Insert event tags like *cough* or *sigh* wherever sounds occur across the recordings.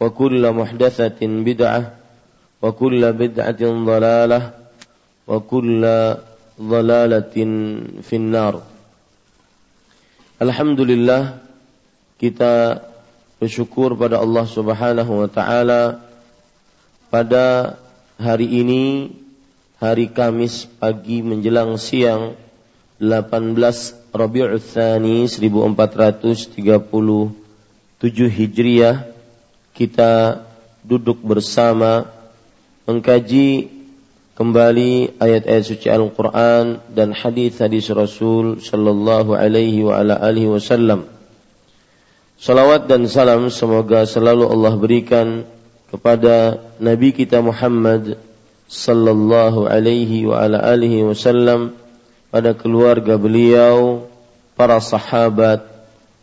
وكل محدثة بدعة وكل بدعة ضلالة وكل ضلالة في النار Alhamdulillah kita bersyukur pada Allah Subhanahu wa taala pada hari ini hari Kamis pagi menjelang siang 18 Rabiul Tsani 1437 Hijriah kita duduk bersama mengkaji kembali ayat-ayat suci Al-Quran dan hadis-hadis Rasul Sallallahu Alaihi wa ala alihi Wasallam. Salawat dan salam semoga selalu Allah berikan kepada Nabi kita Muhammad Sallallahu Alaihi wa ala alihi Wasallam pada keluarga beliau, para sahabat,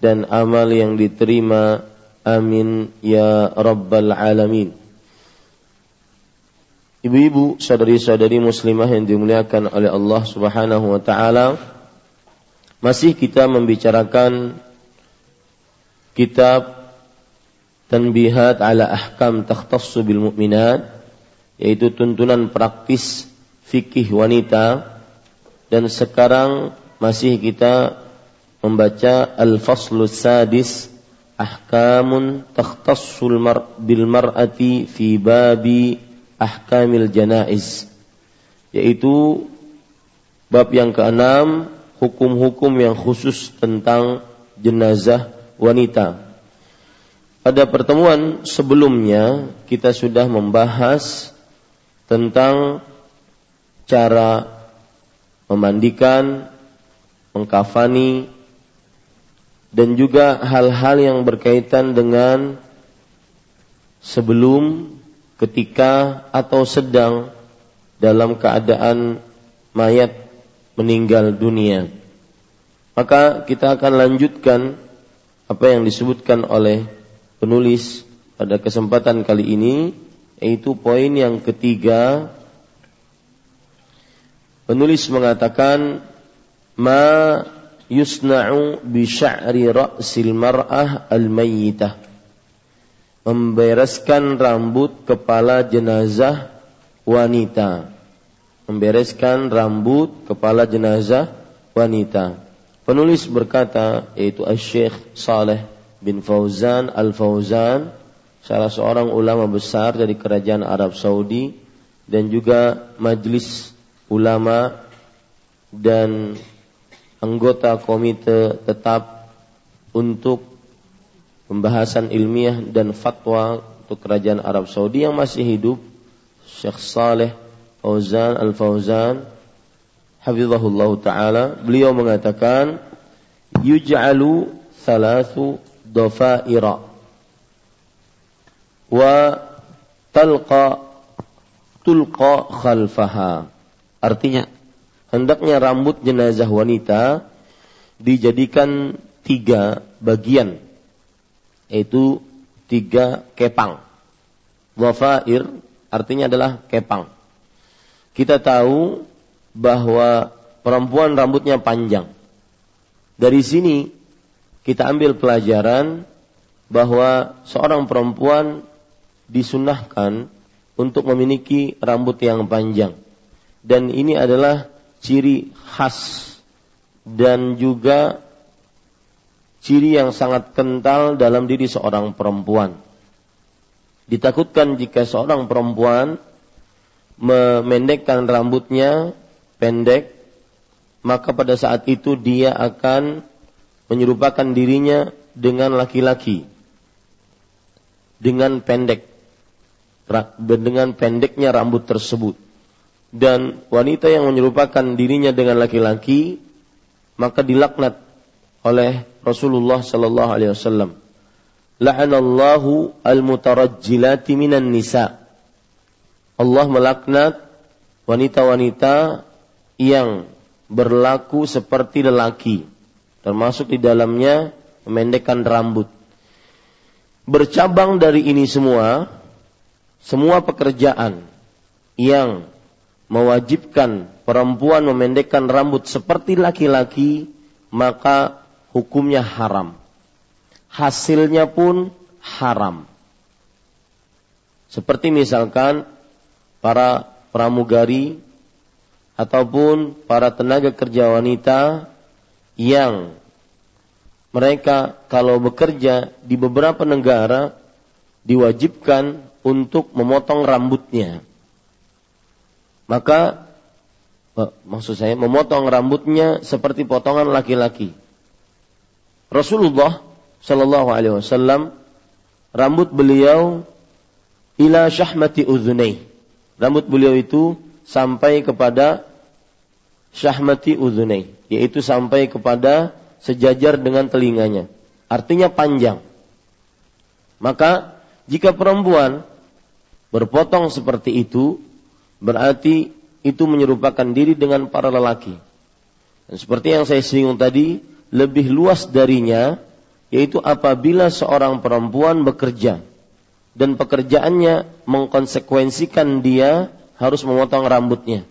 dan amal yang diterima. Amin ya rabbal alamin. Ibu-ibu, saudari-saudari muslimah yang dimuliakan oleh Allah Subhanahu wa taala, masih kita membicarakan kitab Tanbihat ala Ahkam Takhtassu bil Mu'minat, yaitu tuntunan praktis fikih wanita dan sekarang masih kita membaca Al-Faslu Sadis Ahkamun takhtassul mar bil mar'ati fi babi ahkamil janaiz yaitu bab yang keenam hukum-hukum yang khusus tentang jenazah wanita. Pada pertemuan sebelumnya kita sudah membahas tentang cara memandikan, mengkafani, dan juga hal-hal yang berkaitan dengan sebelum, ketika atau sedang dalam keadaan mayat meninggal dunia. Maka kita akan lanjutkan apa yang disebutkan oleh penulis pada kesempatan kali ini yaitu poin yang ketiga penulis mengatakan ma yusna'u bi sya'ri ra'sil mar'ah al-mayyitah. Membereskan rambut kepala jenazah wanita. Membereskan rambut kepala jenazah wanita. Penulis berkata yaitu Syekh Saleh bin Fauzan Al-Fauzan salah seorang ulama besar dari kerajaan Arab Saudi dan juga majelis ulama dan anggota komite tetap untuk pembahasan ilmiah dan fatwa untuk kerajaan Arab Saudi yang masih hidup Syekh Saleh Fauzan Al-Fauzan hafizahullah taala. Beliau mengatakan yuj'alu thalathu dhafaira wa talqa tulqa khalfaha. Artinya hendaknya rambut jenazah wanita dijadikan tiga bagian yaitu tiga kepang dhafair artinya adalah kepang kita tahu bahwa perempuan rambutnya panjang. Dari sini kita ambil pelajaran bahwa seorang perempuan disunahkan untuk memiliki rambut yang panjang. Dan ini adalah ciri khas dan juga ciri yang sangat kental dalam diri seorang perempuan. Ditakutkan jika seorang perempuan memendekkan rambutnya pendek, maka pada saat itu dia akan menyerupakan dirinya dengan laki-laki dengan pendek dengan pendeknya rambut tersebut dan wanita yang menyerupakan dirinya dengan laki-laki maka dilaknat oleh Rasulullah sallallahu alaihi wasallam la'anallahu al-mutarajjilati minan nisa Allah melaknat wanita-wanita yang berlaku seperti lelaki, termasuk di dalamnya memendekkan rambut. Bercabang dari ini semua, semua pekerjaan yang mewajibkan perempuan memendekkan rambut seperti laki-laki, maka hukumnya haram. Hasilnya pun haram. Seperti misalkan para pramugari ataupun para tenaga kerja wanita yang mereka kalau bekerja di beberapa negara diwajibkan untuk memotong rambutnya. Maka maksud saya memotong rambutnya seperti potongan laki-laki. Rasulullah Shallallahu Alaihi Wasallam rambut beliau ila syahmati uzunai. Rambut beliau itu sampai kepada syahmati udhunai, yaitu sampai kepada sejajar dengan telinganya. Artinya panjang. Maka jika perempuan berpotong seperti itu, berarti itu menyerupakan diri dengan para lelaki. Dan seperti yang saya singgung tadi, lebih luas darinya, yaitu apabila seorang perempuan bekerja dan pekerjaannya mengkonsekuensikan dia harus memotong rambutnya.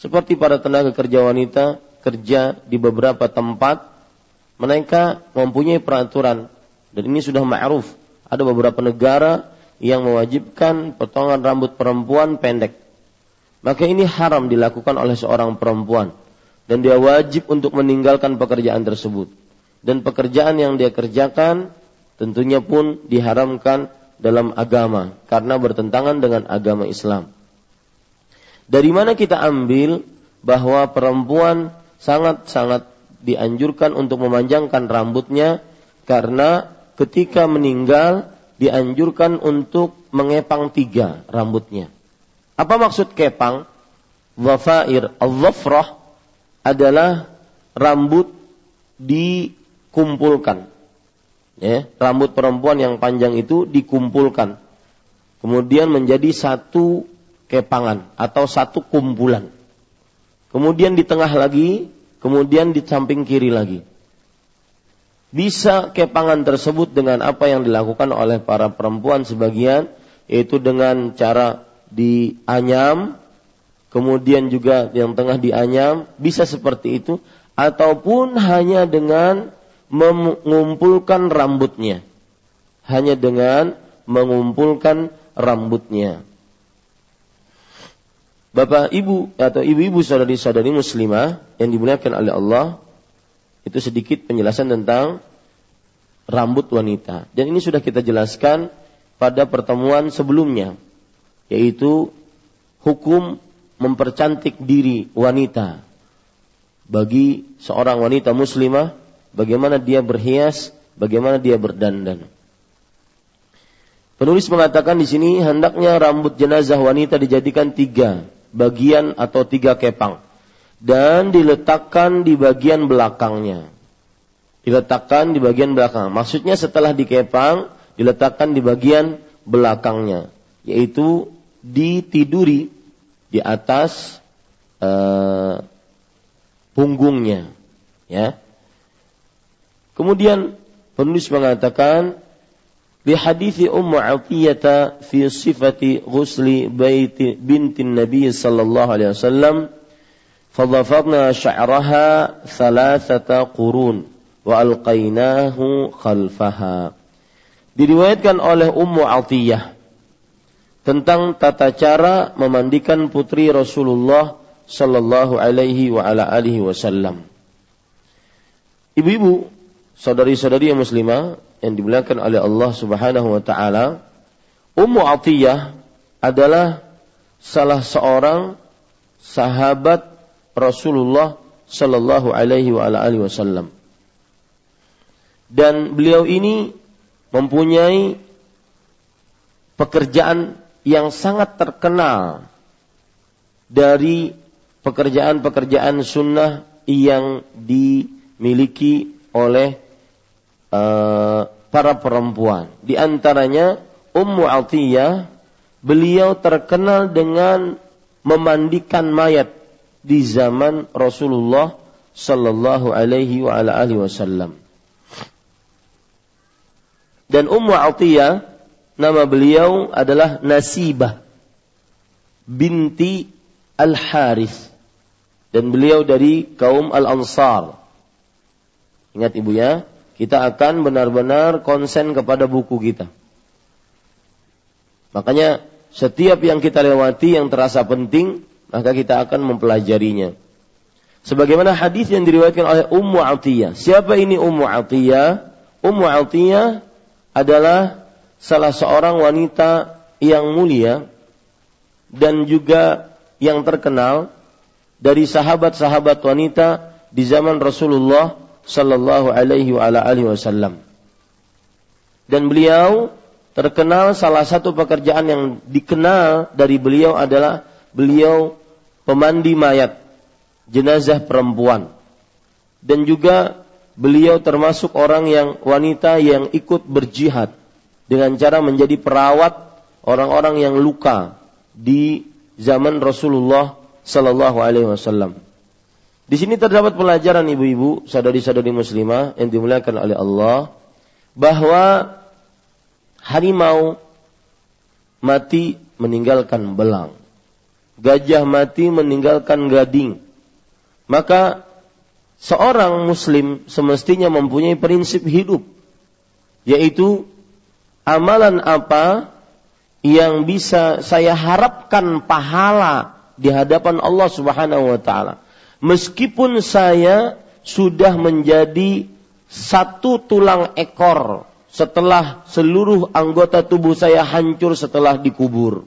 Seperti para tenaga kerja wanita kerja di beberapa tempat, mereka mempunyai peraturan dan ini sudah ma'ruf. Ada beberapa negara yang mewajibkan potongan rambut perempuan pendek. Maka ini haram dilakukan oleh seorang perempuan dan dia wajib untuk meninggalkan pekerjaan tersebut. Dan pekerjaan yang dia kerjakan tentunya pun diharamkan dalam agama karena bertentangan dengan agama Islam. Dari mana kita ambil bahwa perempuan sangat-sangat dianjurkan untuk memanjangkan rambutnya karena ketika meninggal dianjurkan untuk mengepang tiga rambutnya. Apa maksud kepang? Wafair al-zafrah adalah rambut dikumpulkan. Ya, rambut perempuan yang panjang itu dikumpulkan. Kemudian menjadi satu kepangan atau satu kumpulan. Kemudian di tengah lagi, kemudian di samping kiri lagi. Bisa kepangan tersebut dengan apa yang dilakukan oleh para perempuan sebagian, yaitu dengan cara dianyam, kemudian juga yang tengah dianyam, bisa seperti itu, ataupun hanya dengan mengumpulkan rambutnya. Hanya dengan mengumpulkan rambutnya. Bapak Ibu atau ibu-ibu saudari-saudari muslimah yang dimuliakan oleh Allah, Itu sedikit penjelasan tentang rambut wanita. Dan ini sudah kita jelaskan pada pertemuan sebelumnya, yaitu hukum mempercantik diri wanita. Bagi seorang wanita muslimah, bagaimana dia berhias, bagaimana dia berdandan. Penulis mengatakan di sini hendaknya rambut jenazah wanita dijadikan tiga bagian atau tiga kepang dan diletakkan di bagian belakangnya. Diletakkan di bagian belakang. Maksudnya setelah dikepang, diletakkan di bagian belakangnya, yaitu ditiduri di atas uh, punggungnya, ya. Kemudian penulis mengatakan di hadis Ummu Atiyah fi sifati ghusli baiti bintin Nabi sallallahu alaihi wasallam فضفرنا شعرها ثلاثة قرون وألقيناه خلفها diriwayatkan oleh Ummu Atiyah tentang tata cara memandikan putri Rasulullah sallallahu alaihi wa ala alihi wasallam. Ibu-ibu, saudari-saudari yang muslimah yang dimuliakan oleh Allah Subhanahu wa taala, Ummu Atiyah adalah salah seorang sahabat Rasulullah Sallallahu Alaihi Wasallam. Dan beliau ini mempunyai pekerjaan yang sangat terkenal dari pekerjaan-pekerjaan sunnah yang dimiliki oleh uh, para perempuan. Di antaranya Ummu Atiyah, beliau terkenal dengan memandikan mayat di zaman Rasulullah sallallahu alaihi wa ala alihi wasallam. Dan Ummu Atiyah nama beliau adalah Nasibah binti Al-Haris dan beliau dari kaum Al-Ansar. Ingat Ibu ya, kita akan benar-benar konsen kepada buku kita. Makanya setiap yang kita lewati yang terasa penting, maka kita akan mempelajarinya. Sebagaimana hadis yang diriwayatkan oleh Ummu Atiyah. Siapa ini Ummu Atiyah? Ummu Atiyah adalah salah seorang wanita yang mulia dan juga yang terkenal dari sahabat-sahabat wanita di zaman Rasulullah sallallahu alaihi wasallam. Dan beliau terkenal salah satu pekerjaan yang dikenal dari beliau adalah beliau pemandi mayat jenazah perempuan dan juga beliau termasuk orang yang wanita yang ikut berjihad dengan cara menjadi perawat orang-orang yang luka di zaman Rasulullah Sallallahu Alaihi Wasallam. Di sini terdapat pelajaran ibu-ibu, saudari-saudari muslimah yang dimuliakan oleh Allah, bahwa harimau mati meninggalkan belang gajah mati meninggalkan gading. Maka seorang muslim semestinya mempunyai prinsip hidup yaitu amalan apa yang bisa saya harapkan pahala di hadapan Allah Subhanahu wa taala. Meskipun saya sudah menjadi satu tulang ekor setelah seluruh anggota tubuh saya hancur setelah dikubur.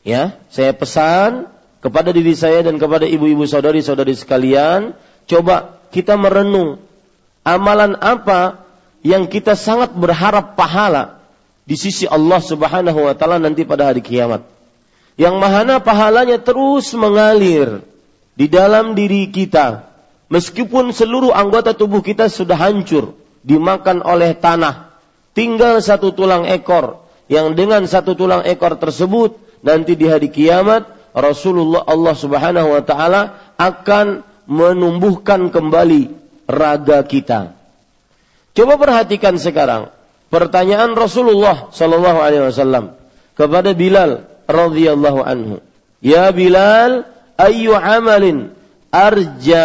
Ya, saya pesan kepada diri saya dan kepada ibu-ibu saudari-saudari sekalian, coba kita merenung amalan apa yang kita sangat berharap pahala di sisi Allah Subhanahu wa taala nanti pada hari kiamat. Yang mana pahalanya terus mengalir di dalam diri kita. Meskipun seluruh anggota tubuh kita sudah hancur, dimakan oleh tanah, tinggal satu tulang ekor yang dengan satu tulang ekor tersebut nanti di hari kiamat Rasulullah Allah Subhanahu wa taala akan menumbuhkan kembali raga kita. Coba perhatikan sekarang pertanyaan Rasulullah sallallahu alaihi wasallam kepada Bilal radhiyallahu anhu. Ya Bilal, ayu amalin arja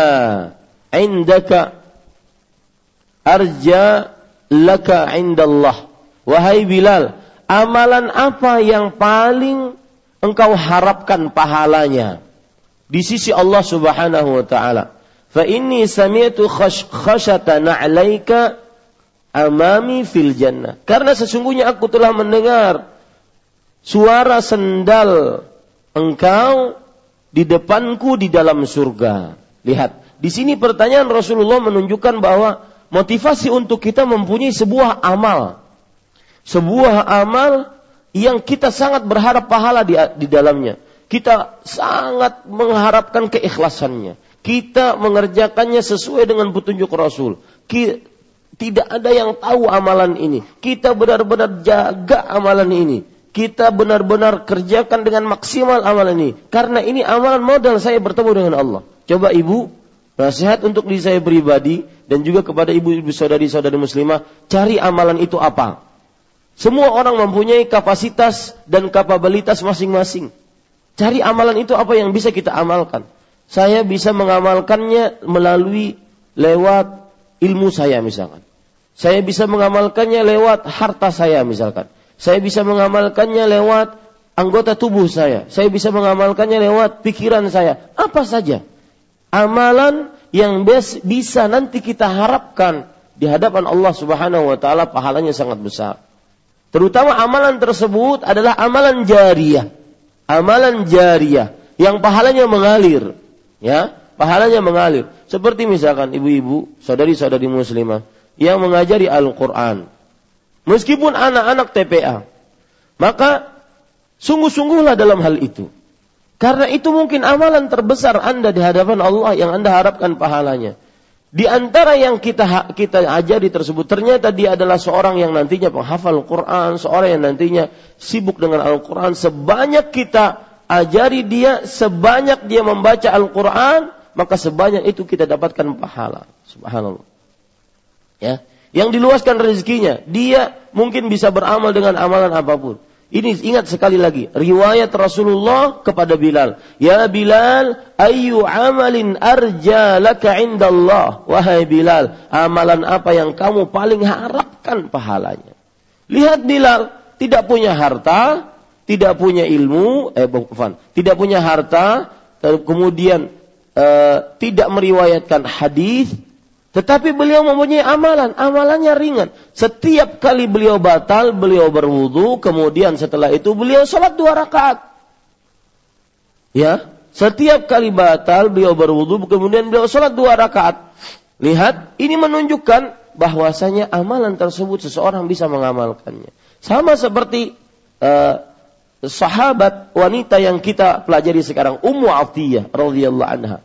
indaka arja laka indallah. Wahai Bilal, amalan apa yang paling engkau harapkan pahalanya di sisi Allah Subhanahu wa taala. fa inni sami'tu khasyata na'laika amami fil jannah. Karena sesungguhnya aku telah mendengar suara sendal engkau di depanku di dalam surga. Lihat, di sini pertanyaan Rasulullah menunjukkan bahwa motivasi untuk kita mempunyai sebuah amal. Sebuah amal yang kita sangat berharap pahala di, di dalamnya. Kita sangat mengharapkan keikhlasannya. Kita mengerjakannya sesuai dengan petunjuk Rasul. Tidak ada yang tahu amalan ini. Kita benar-benar jaga amalan ini. Kita benar-benar kerjakan dengan maksimal amalan ini. Karena ini amalan modal saya bertemu dengan Allah. Coba ibu, nasihat untuk diri saya pribadi dan juga kepada ibu-ibu saudari-saudari muslimah, cari amalan itu apa. Semua orang mempunyai kapasitas dan kapabilitas masing-masing. Cari amalan itu apa yang bisa kita amalkan. Saya bisa mengamalkannya melalui lewat ilmu saya misalkan. Saya bisa mengamalkannya lewat harta saya misalkan. Saya bisa mengamalkannya lewat anggota tubuh saya. Saya bisa mengamalkannya lewat pikiran saya. Apa saja. Amalan yang bisa nanti kita harapkan di hadapan Allah Subhanahu wa taala pahalanya sangat besar. Terutama amalan tersebut adalah amalan jariah. Amalan jariah yang pahalanya mengalir, ya, pahalanya mengalir. Seperti misalkan ibu-ibu, saudari-saudari muslimah yang mengajari Al-Qur'an. Meskipun anak-anak TPA, maka sungguh-sungguhlah dalam hal itu. Karena itu mungkin amalan terbesar Anda di hadapan Allah yang Anda harapkan pahalanya. Di antara yang kita kita ajari tersebut ternyata dia adalah seorang yang nantinya penghafal Quran, seorang yang nantinya sibuk dengan Al-Quran. Sebanyak kita ajari dia, sebanyak dia membaca Al-Quran, maka sebanyak itu kita dapatkan pahala. Subhanallah. Ya, yang diluaskan rezekinya, dia mungkin bisa beramal dengan amalan apa pun. Ini ingat sekali lagi riwayat Rasulullah kepada Bilal. Ya Bilal, ayu amalin arja laka indallah. Wahai Bilal, amalan apa yang kamu paling harapkan pahalanya? Lihat Bilal, tidak punya harta, tidak punya ilmu, eh bukan, tidak punya harta, kemudian eh, tidak meriwayatkan hadis, tetapi beliau mempunyai amalan, amalannya ringan. Setiap kali beliau batal, beliau berwudu, kemudian setelah itu beliau sholat dua rakaat. Ya, setiap kali batal beliau berwudu, kemudian beliau sholat dua rakaat. Lihat, ini menunjukkan bahwasanya amalan tersebut seseorang bisa mengamalkannya. Sama seperti uh, sahabat wanita yang kita pelajari sekarang, Ummu Atiyah radhiyallahu anha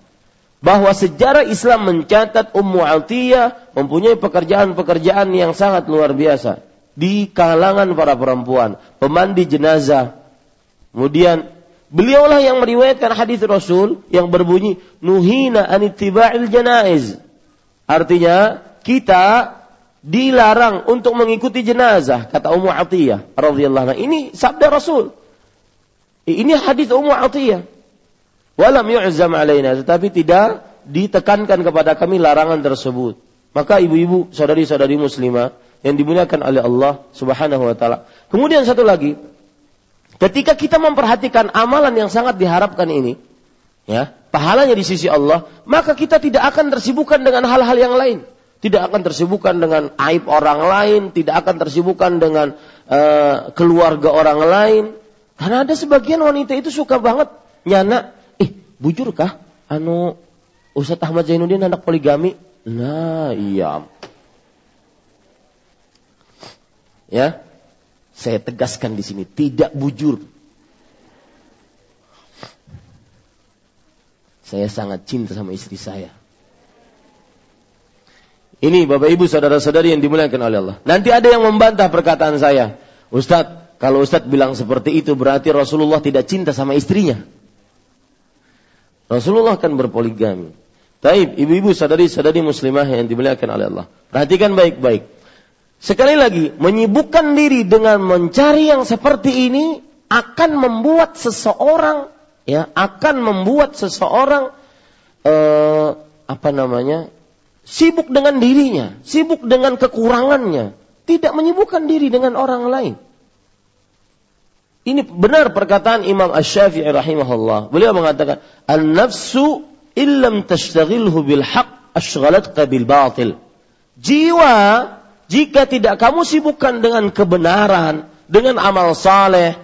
bahwa sejarah Islam mencatat Ummu Atiyah mempunyai pekerjaan-pekerjaan yang sangat luar biasa di kalangan para perempuan, pemandi jenazah. Kemudian beliaulah yang meriwayatkan hadis Rasul yang berbunyi nuhina anittiba'il janaiz. Artinya kita dilarang untuk mengikuti jenazah kata Ummu Atiyah radhiyallahu anha. Ini sabda Rasul. Ini hadis Ummu Atiyah. Walam yu'zam alaina, tetapi tidak ditekankan kepada kami larangan tersebut. Maka ibu-ibu, saudari-saudari muslimah yang dimuliakan oleh Allah Subhanahu wa taala. Kemudian satu lagi, ketika kita memperhatikan amalan yang sangat diharapkan ini, ya, pahalanya di sisi Allah, maka kita tidak akan tersibukkan dengan hal-hal yang lain. Tidak akan tersibukkan dengan aib orang lain, tidak akan tersibukkan dengan uh, keluarga orang lain. Karena ada sebagian wanita itu suka banget nyana bujurkah anu Ustadz Ahmad Zainuddin anak poligami? Nah, iya. Ya. Saya tegaskan di sini tidak bujur. Saya sangat cinta sama istri saya. Ini Bapak Ibu saudara-saudari yang dimuliakan oleh Allah. Nanti ada yang membantah perkataan saya. Ustadz, kalau Ustadz bilang seperti itu berarti Rasulullah tidak cinta sama istrinya. Rasulullah kan berpoligami. Taib, ibu-ibu sadari-sadari muslimah yang dimuliakan oleh Allah. Perhatikan baik-baik. Sekali lagi, menyibukkan diri dengan mencari yang seperti ini akan membuat seseorang ya akan membuat seseorang eh, apa namanya sibuk dengan dirinya, sibuk dengan kekurangannya, tidak menyibukkan diri dengan orang lain. Ini benar perkataan Imam Ash-Syafi'i rahimahullah. Beliau mengatakan, "An-nafsu illam tashtaghilhu bil haq ashghalatka bil batil. Jiwa jika tidak kamu sibukkan dengan kebenaran, dengan amal saleh,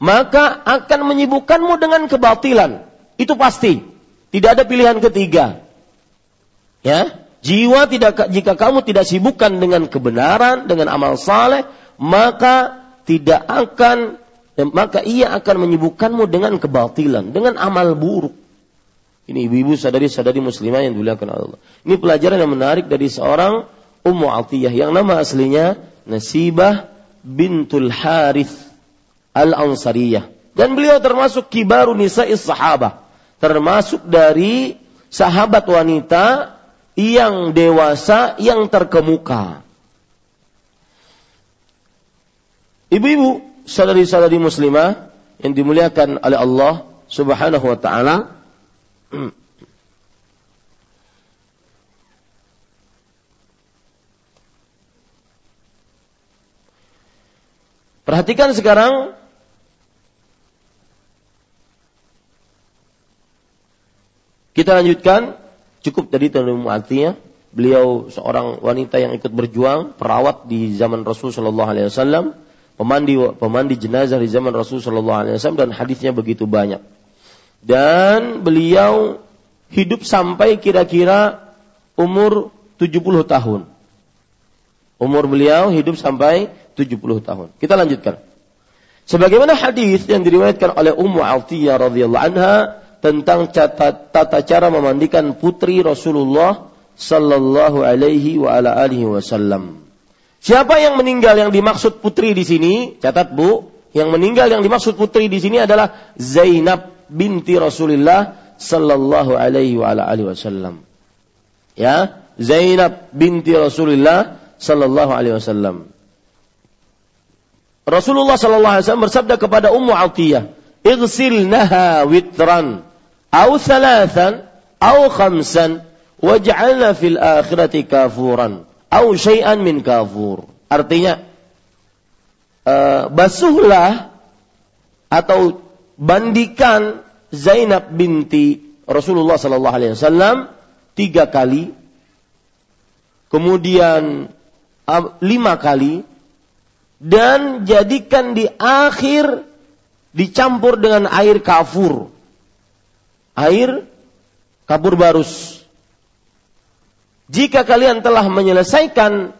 maka akan menyibukkanmu dengan kebatilan. Itu pasti. Tidak ada pilihan ketiga. Ya, jiwa tidak jika kamu tidak sibukkan dengan kebenaran, dengan amal saleh, maka tidak akan maka ia akan menyibukkanmu dengan kebatilan, dengan amal buruk. Ini ibu-ibu sadari-sadari muslimah yang dimuliakan Allah. Ini pelajaran yang menarik dari seorang Ummu Atiyah yang nama aslinya Nasibah bintul Harith Al-Ansariyah. Dan beliau termasuk kibaru nisa'is sahabah. Termasuk dari sahabat wanita yang dewasa, yang terkemuka. Ibu-ibu, saudari-saudari muslimah yang dimuliakan oleh Allah Subhanahu wa taala, *clears throat* Perhatikan sekarang. Kita lanjutkan. Cukup tadi tentang artinya beliau seorang wanita yang ikut berjuang perawat di zaman Rasul Shallallahu Alaihi Wasallam pemandi pemandi jenazah di zaman Rasul Shallallahu Alaihi Wasallam dan hadisnya begitu banyak dan beliau hidup sampai kira-kira umur 70 tahun umur beliau hidup sampai 70 tahun. Kita lanjutkan. Sebagaimana hadis yang diriwayatkan oleh Ummu Atiyah radhiyallahu anha tentang tata cara memandikan putri Rasulullah sallallahu alaihi wa ala alihi wasallam. Siapa yang meninggal yang dimaksud putri di sini? Catat Bu, yang meninggal yang dimaksud putri di sini adalah Zainab binti Rasulullah sallallahu alaihi wa ala alihi wasallam. Ya, Zainab binti Rasulullah sallallahu alaihi wasallam. Rasulullah sallallahu alaihi wasallam bersabda kepada Ummu Atiyah, "Ighsilnaha witran aw thalathan aw khamsan waj'alna fil akhirati kafuran aw syai'an min kafur." Artinya uh, basuhlah atau bandikan Zainab binti Rasulullah sallallahu alaihi wasallam tiga kali kemudian uh, lima kali dan jadikan di akhir dicampur dengan air kafur. Air kabur barus. Jika kalian telah menyelesaikan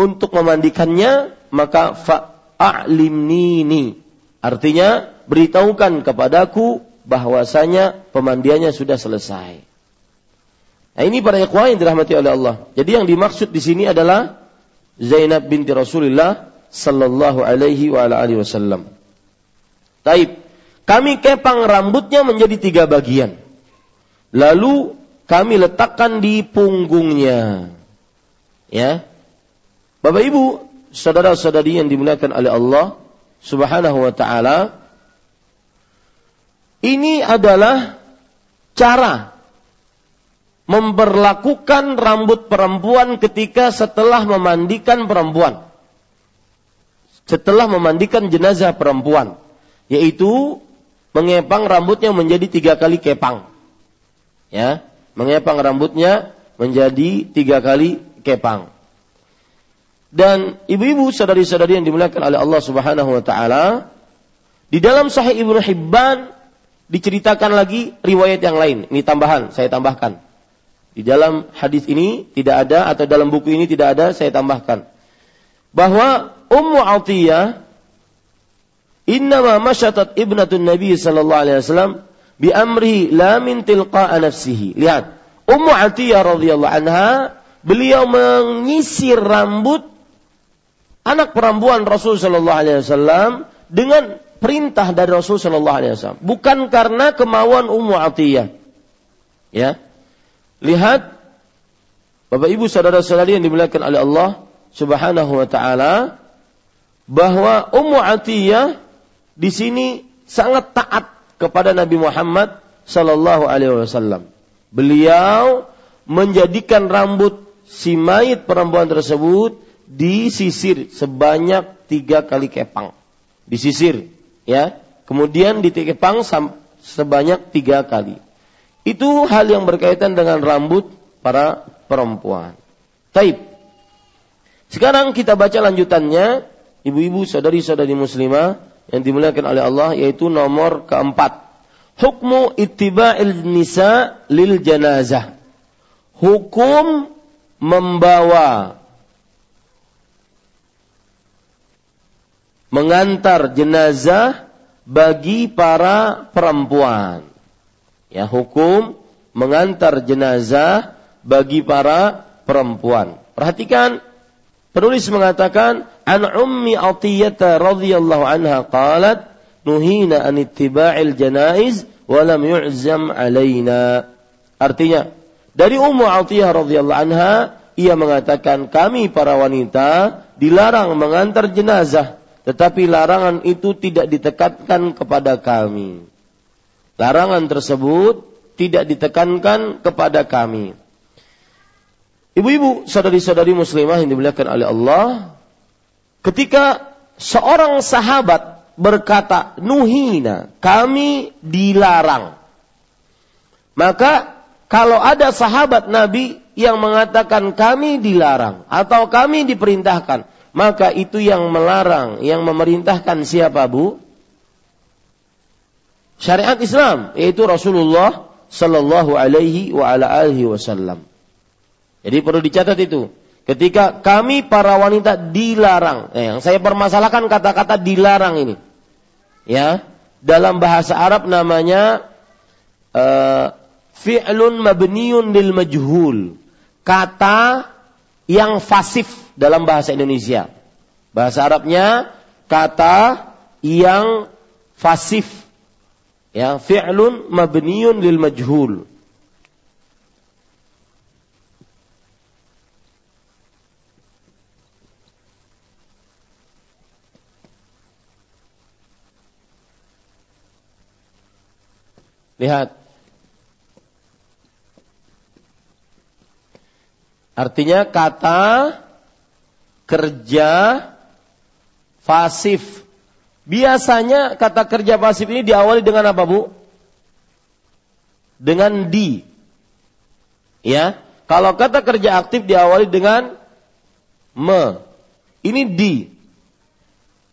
untuk memandikannya, maka fa'alimnini. Artinya, beritahukan kepadaku bahwasanya pemandiannya sudah selesai. Nah, ini para ikhwah yang dirahmati oleh Allah. Jadi yang dimaksud di sini adalah Zainab binti Rasulullah sallallahu alaihi wa ala alihi wasallam. Taib. Kami kepang rambutnya menjadi tiga bagian. Lalu kami letakkan di punggungnya. Ya. Bapak Ibu, saudara-saudari yang dimuliakan oleh Allah Subhanahu wa taala, ini adalah cara memperlakukan rambut perempuan ketika setelah memandikan perempuan setelah memandikan jenazah perempuan, yaitu mengepang rambutnya menjadi tiga kali kepang. Ya, mengepang rambutnya menjadi tiga kali kepang. Dan ibu-ibu saudari-saudari yang dimuliakan oleh Allah Subhanahu wa taala, di dalam Sahih Ibnu Hibban diceritakan lagi riwayat yang lain. Ini tambahan, saya tambahkan. Di dalam hadis ini tidak ada atau dalam buku ini tidak ada, saya tambahkan. Bahwa Ummu Atiyah innama masyatat ibnatun Nabi sallallahu alaihi wasallam bi amri la min tilqa'a nafsihi. Lihat, Ummu Atiyah radhiyallahu anha beliau menyisir rambut anak perempuan Rasul sallallahu alaihi wasallam dengan perintah dari Rasul sallallahu alaihi wasallam, bukan karena kemauan Ummu Atiyah. Ya. Lihat Bapak Ibu saudara-saudari yang dimuliakan oleh Allah Subhanahu wa taala, bahwa Ummu Atiyah di sini sangat taat kepada Nabi Muhammad sallallahu alaihi wasallam. Beliau menjadikan rambut si mayit perempuan tersebut disisir sebanyak tiga kali kepang. Disisir, ya. Kemudian dikepang sebanyak tiga kali. Itu hal yang berkaitan dengan rambut para perempuan. Taib. Sekarang kita baca lanjutannya, ibu-ibu, saudari-saudari muslimah yang dimuliakan oleh Allah, yaitu nomor keempat. Hukmu ittiba'il nisa lil janazah. Hukum membawa mengantar jenazah bagi para perempuan. Ya, hukum mengantar jenazah bagi para perempuan. Perhatikan penulis mengatakan an ummi Atiyah radhiyallahu anha qalat nuhina an ittiba'il janaiz wa lam yu'zam alaina. Artinya dari Ummu Atiyah radhiyallahu anha ia mengatakan kami para wanita dilarang mengantar jenazah tetapi larangan itu tidak ditekankan kepada kami. Larangan tersebut tidak ditekankan kepada kami. Ibu-ibu, saudari-saudari muslimah yang dimuliakan oleh Allah, ketika seorang sahabat berkata, "Nuhina, kami dilarang." Maka kalau ada sahabat Nabi yang mengatakan kami dilarang atau kami diperintahkan, maka itu yang melarang, yang memerintahkan siapa Bu? Syariat Islam, yaitu Rasulullah Sallallahu Alaihi wa ala alihi Wasallam. Jadi perlu dicatat itu. Ketika kami para wanita dilarang, eh, yang saya permasalahkan kata-kata dilarang ini, ya dalam bahasa Arab namanya uh, fi'lun mabniun lil majhul, kata yang fasif dalam bahasa Indonesia. Bahasa Arabnya kata yang fasif. Ya, fi'lun mabniun lil majhul. Lihat. Artinya kata kerja pasif. Biasanya kata kerja pasif ini diawali dengan apa, Bu? Dengan di. Ya. Kalau kata kerja aktif diawali dengan me. Ini di.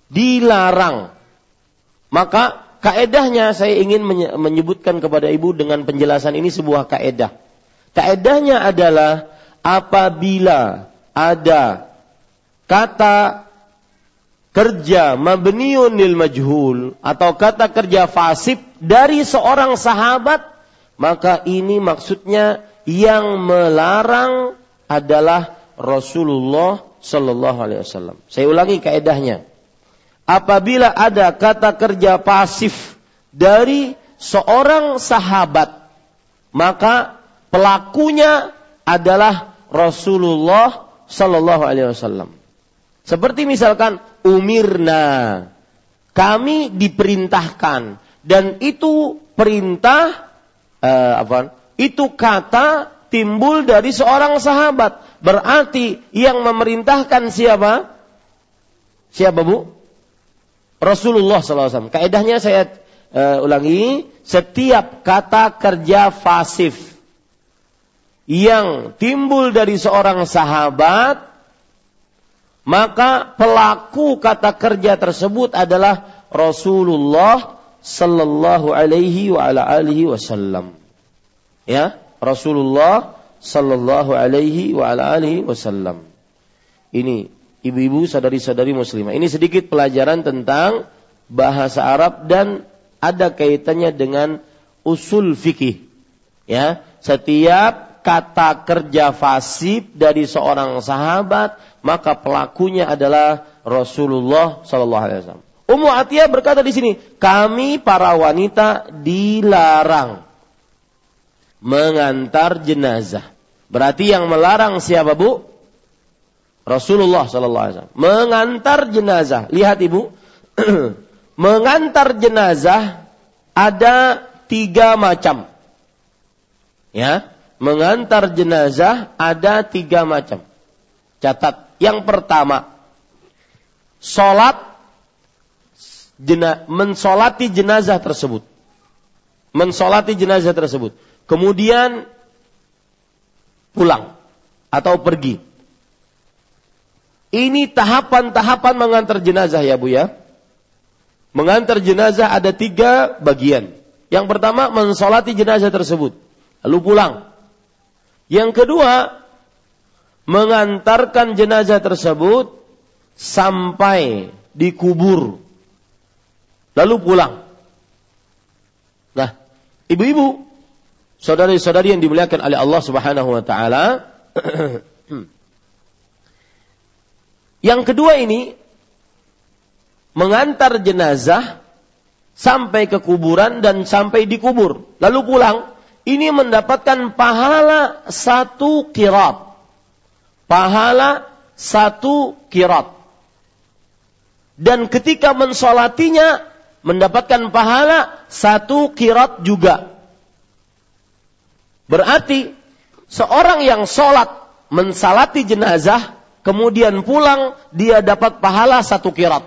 Dilarang. Maka kaedahnya saya ingin menyebutkan kepada ibu dengan penjelasan ini sebuah kaedah. Kaedahnya adalah apabila ada kata kerja mabniun lil majhul atau kata kerja fasib dari seorang sahabat maka ini maksudnya yang melarang adalah Rasulullah Shallallahu Alaihi Wasallam. Saya ulangi kaedahnya. Apabila ada kata kerja pasif dari seorang sahabat, maka pelakunya adalah Rasulullah Shallallahu Alaihi Wasallam. Seperti misalkan umirna, kami diperintahkan dan itu perintah eh, apa? Itu kata timbul dari seorang sahabat. Berarti yang memerintahkan siapa? Siapa bu? Rasulullah SAW. Kaedahnya saya uh, ulangi, setiap kata kerja fasif yang timbul dari seorang sahabat maka pelaku kata kerja tersebut adalah Rasulullah sallallahu alaihi wa ala alihi wasallam. Ya, Rasulullah sallallahu alaihi wa ala alihi wasallam. Ini ibu-ibu sadari-sadari muslimah. Ini sedikit pelajaran tentang bahasa Arab dan ada kaitannya dengan usul fikih. Ya, setiap kata kerja fasib dari seorang sahabat maka pelakunya adalah Rasulullah Sallallahu Alaihi Wasallam. Ummu Atiyah berkata di sini, kami para wanita dilarang mengantar jenazah. Berarti yang melarang siapa bu? Rasulullah Sallallahu Alaihi Wasallam. Mengantar jenazah. Lihat ibu, *clears throat* mengantar jenazah ada tiga macam. Ya, mengantar jenazah ada tiga macam. Catat yang pertama, sholat jena, mensolati jenazah tersebut. Mensolati jenazah tersebut. kemudian pulang atau pergi. Ini tahapan-tahapan mengantar jenazah ya Bu ya. Mengantar jenazah ada tiga bagian. Yang pertama mensolati jenazah tersebut. Lalu pulang. Yang kedua mengantarkan jenazah tersebut sampai dikubur. Lalu pulang. Nah, ibu-ibu, saudari-saudari yang dimuliakan oleh Allah Subhanahu wa taala, *clears throat* Yang kedua ini mengantar jenazah sampai ke kuburan dan sampai dikubur, lalu pulang. Ini mendapatkan pahala satu kirat. Pahala satu kirat. Dan ketika mensolatinya mendapatkan pahala satu kirat juga. Berarti seorang yang sholat mensalati jenazah kemudian pulang, dia dapat pahala satu kirat.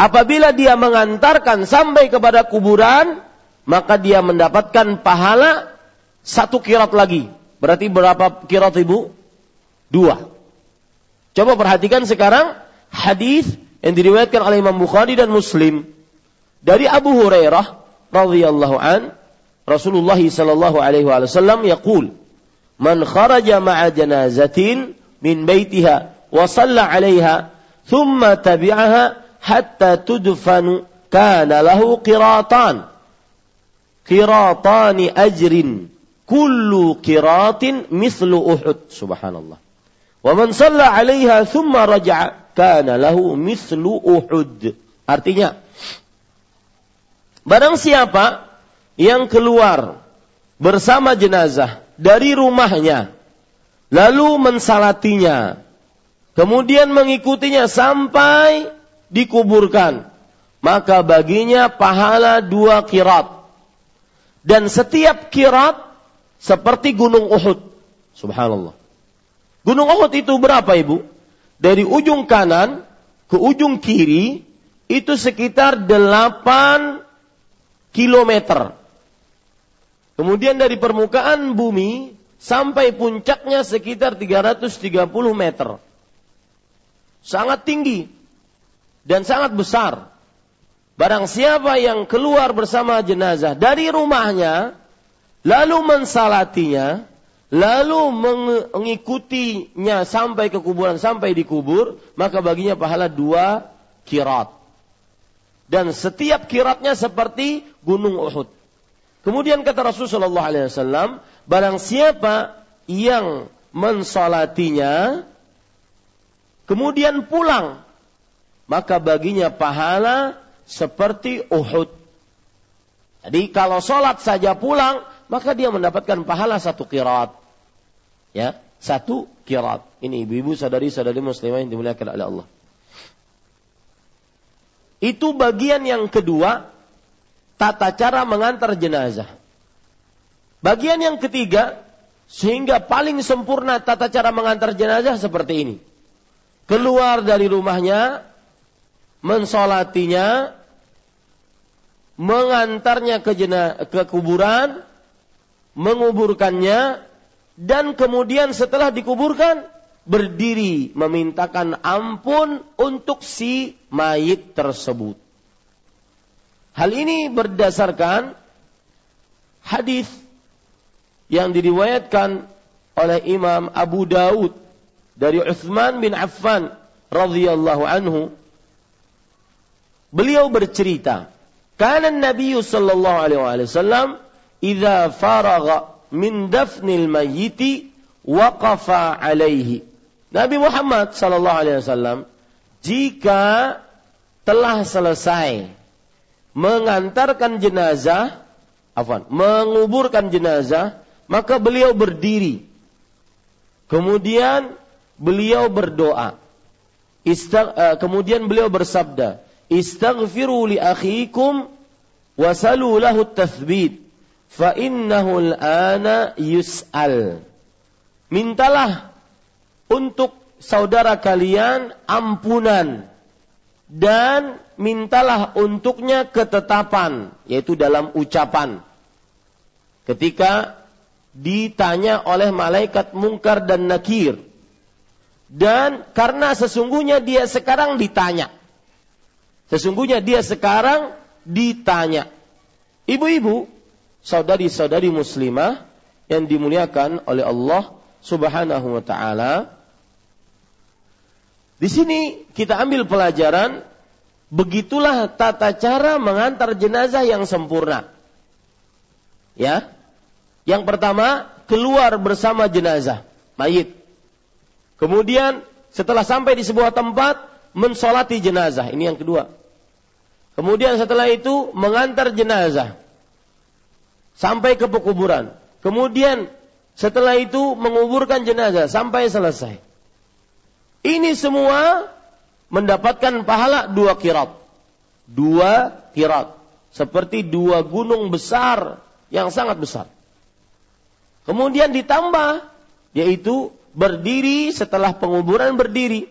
Apabila dia mengantarkan sampai kepada kuburan, maka dia mendapatkan pahala satu kirat lagi. Berarti berapa kirat ibu? Dua. Coba perhatikan sekarang hadis yang diriwayatkan oleh Imam Bukhari dan Muslim dari Abu Hurairah radhiyallahu an Rasulullah sallallahu alaihi wasallam yaqul man kharaja ma'a janazatin min baitiha wa salla 'alaiha thumma tabi'aha hatta tudfanu kana lahu qiratan. Qiratani ajrin kullu qiratin mithlu uhud. Subhanallah. Wa man salla 'alaiha thumma raja'a kana lahu mithlu uhud. Artinya barang siapa yang keluar bersama jenazah dari rumahnya lalu mensalatinya, kemudian mengikutinya sampai dikuburkan, maka baginya pahala dua kirat. Dan setiap kirat seperti gunung Uhud. Subhanallah. Gunung Uhud itu berapa ibu? Dari ujung kanan ke ujung kiri itu sekitar 8 kilometer. Kemudian dari permukaan bumi sampai puncaknya sekitar 330 meter. Sangat tinggi dan sangat besar. Barang siapa yang keluar bersama jenazah dari rumahnya, lalu mensalatinya, lalu mengikutinya sampai ke kuburan, sampai dikubur, maka baginya pahala dua kirat. Dan setiap kiratnya seperti gunung Uhud. Kemudian kata Rasulullah SAW, barang siapa yang mensolatinya, kemudian pulang, maka baginya pahala seperti Uhud. Jadi kalau sholat saja pulang, maka dia mendapatkan pahala satu kirat. Ya, satu kirat. Ini ibu-ibu sadari-sadari muslimah yang dimuliakan oleh Allah. Itu bagian yang kedua tata cara mengantar jenazah. Bagian yang ketiga, sehingga paling sempurna tata cara mengantar jenazah seperti ini. Keluar dari rumahnya, mensolatinya, mengantarnya ke, jena, ke kuburan, menguburkannya, dan kemudian setelah dikuburkan, berdiri memintakan ampun untuk si mayit tersebut. Hal ini berdasarkan hadis yang diriwayatkan oleh Imam Abu Daud dari Uthman bin Affan radhiyallahu anhu. Beliau bercerita, "Kana Nabi sallallahu alaihi wasallam idza faragha min dafnil mayyiti waqafa alaihi." Nabi Muhammad sallallahu alaihi wasallam jika telah selesai mengantarkan jenazah, afan, menguburkan jenazah, maka beliau berdiri. Kemudian beliau berdoa. Istag, uh, kemudian beliau bersabda, "Istaghfiru li akhikum wasalu lahu tathbit, fa innahu al-ana yus'al." Mintalah untuk saudara kalian ampunan dan mintalah untuknya ketetapan, yaitu dalam ucapan. ketika ditanya oleh malaikat mungkar dan nakir. Dan karena sesungguhnya dia sekarang ditanya. Sesungguhnya dia sekarang ditanya. Ibu-ibu, saudari-saudari muslimah yang dimuliakan oleh Allah Subhanahu wa taala. Di sini kita ambil pelajaran begitulah tata cara mengantar jenazah yang sempurna. Ya. Yang pertama, keluar bersama jenazah, mayit. Kemudian setelah sampai di sebuah tempat, mensolati jenazah. Ini yang kedua. Kemudian setelah itu mengantar jenazah sampai ke pekuburan. Kemudian setelah itu menguburkan jenazah sampai selesai. Ini semua mendapatkan pahala dua kirat. Dua kirat. Seperti dua gunung besar yang sangat besar. Kemudian ditambah yaitu berdiri setelah penguburan berdiri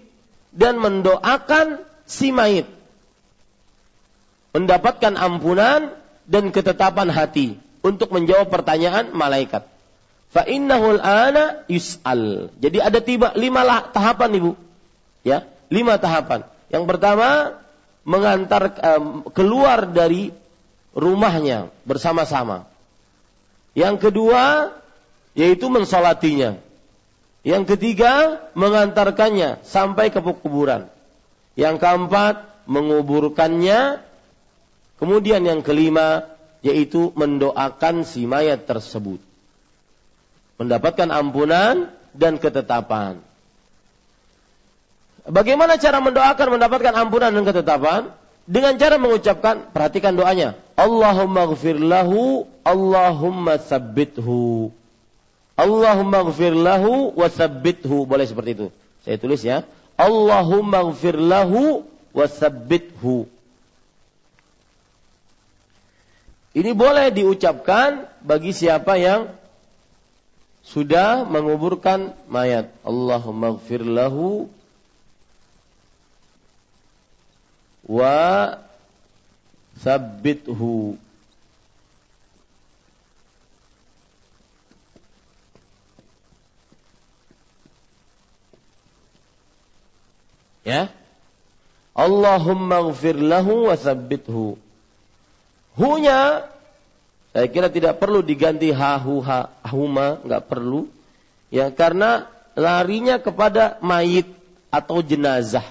dan mendoakan si mayit. Mendapatkan ampunan dan ketetapan hati untuk menjawab pertanyaan malaikat. Fa innahul ana yus'al. Jadi ada tiba lima lah, tahapan Ibu. Ya, lima tahapan. Yang pertama mengantar um, keluar dari rumahnya bersama-sama. Yang kedua yaitu mensolatinya. Yang ketiga mengantarkannya sampai ke kuburan. Yang keempat menguburkannya. Kemudian yang kelima yaitu mendoakan si mayat tersebut mendapatkan ampunan dan ketetapan. Bagaimana cara mendoakan mendapatkan ampunan dan ketetapan? Dengan cara mengucapkan, perhatikan doanya. Allahumma gfir lahu, Allahumma sabbithu. Allahumma gfir lahu wa sabbithu. Boleh seperti itu. Saya tulis ya. Allahumma gfir lahu wa sabbithu. Ini boleh diucapkan bagi siapa yang sudah menguburkan mayat. Allahumma gfir lahu wa sabbithu. Ya. Allahumma gfir lahu wa sabbithu. Hunya saya kira tidak perlu diganti hahu ha, huma, nggak perlu. Ya, karena larinya kepada mayit atau jenazah.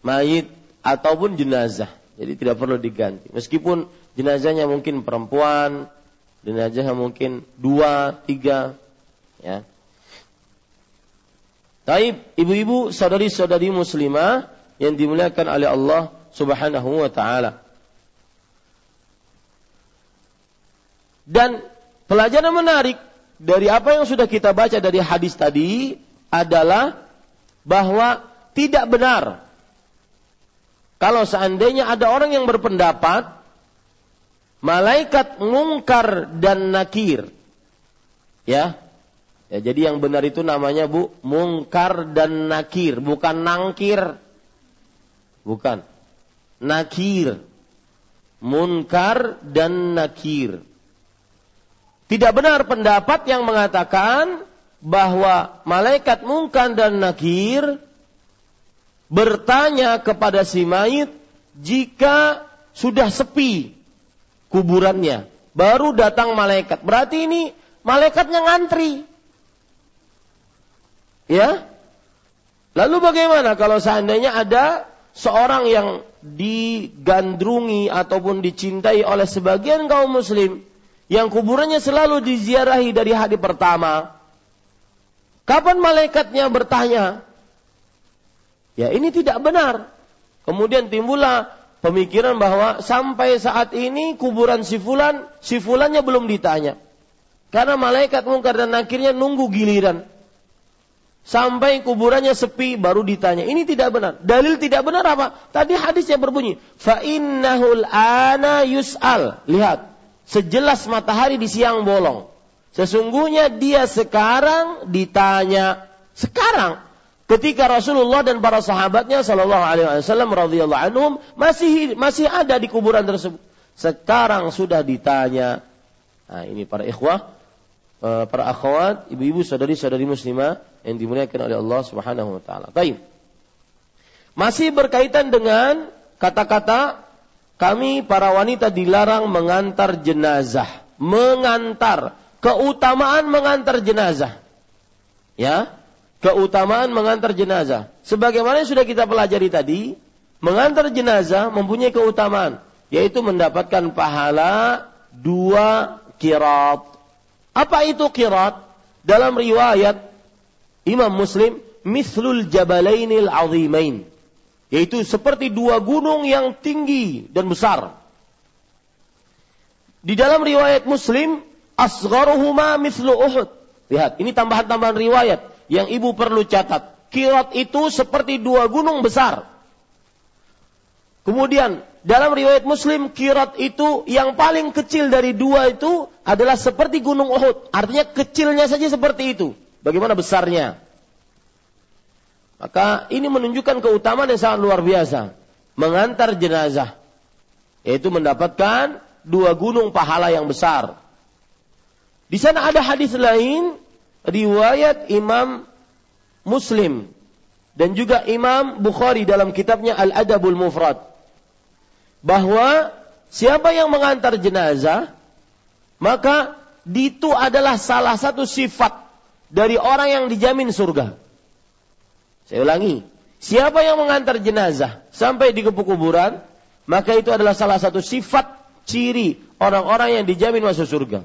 Mayit ataupun jenazah. Jadi tidak perlu diganti. Meskipun jenazahnya mungkin perempuan, jenazahnya mungkin dua, tiga, ya. Taib, ibu-ibu, saudari-saudari muslimah yang dimuliakan oleh Allah Subhanahu wa taala. Dan pelajaran menarik dari apa yang sudah kita baca dari hadis tadi adalah bahwa tidak benar kalau seandainya ada orang yang berpendapat malaikat mungkar dan nakir ya ya jadi yang benar itu namanya Bu mungkar dan nakir bukan nangkir bukan nakir munkar dan nakir tidak benar pendapat yang mengatakan bahwa malaikat mungkan dan nakir bertanya kepada si mayit jika sudah sepi kuburannya. Baru datang malaikat. Berarti ini malaikatnya ngantri. Ya? Lalu bagaimana kalau seandainya ada seorang yang digandrungi ataupun dicintai oleh sebagian kaum muslim yang kuburannya selalu diziarahi dari hari pertama. Kapan malaikatnya bertanya? Ya ini tidak benar. Kemudian timbullah pemikiran bahwa sampai saat ini kuburan si fulan, si fulannya belum ditanya. Karena malaikat mungkar dan akhirnya nunggu giliran. Sampai kuburannya sepi baru ditanya. Ini tidak benar. Dalil tidak benar apa? Tadi hadis yang berbunyi. Fa innahul ana yus'al. Lihat sejelas matahari di siang bolong. Sesungguhnya dia sekarang ditanya sekarang ketika Rasulullah dan para sahabatnya Shallallahu Alaihi Wasallam radhiyallahu anhum masih masih ada di kuburan tersebut. Sekarang sudah ditanya Nah, ini para ikhwah, para akhwat, ibu-ibu, saudari-saudari muslimah yang dimuliakan oleh Allah Subhanahu wa taala. Baik. Masih berkaitan dengan kata-kata kami para wanita dilarang mengantar jenazah. Mengantar. Keutamaan mengantar jenazah. Ya. Keutamaan mengantar jenazah. Sebagaimana yang sudah kita pelajari tadi, mengantar jenazah mempunyai keutamaan. Yaitu mendapatkan pahala dua kirat. Apa itu kirat? Dalam riwayat Imam Muslim, mislul jabalainil azimain yaitu seperti dua gunung yang tinggi dan besar. Di dalam riwayat Muslim, asgharuhuma mislu Uhud. Lihat, ini tambahan-tambahan riwayat yang ibu perlu catat. Kirat itu seperti dua gunung besar. Kemudian dalam riwayat Muslim kirat itu yang paling kecil dari dua itu adalah seperti gunung Uhud. Artinya kecilnya saja seperti itu. Bagaimana besarnya? Maka ini menunjukkan keutamaan yang sangat luar biasa. Mengantar jenazah. Yaitu mendapatkan dua gunung pahala yang besar. Di sana ada hadis lain. Riwayat Imam Muslim. Dan juga Imam Bukhari dalam kitabnya Al-Adabul Mufrad. Bahwa siapa yang mengantar jenazah. Maka itu adalah salah satu sifat dari orang yang dijamin surga. Saya ulangi, siapa yang mengantar jenazah sampai di kuburan, maka itu adalah salah satu sifat ciri orang-orang yang dijamin masuk surga.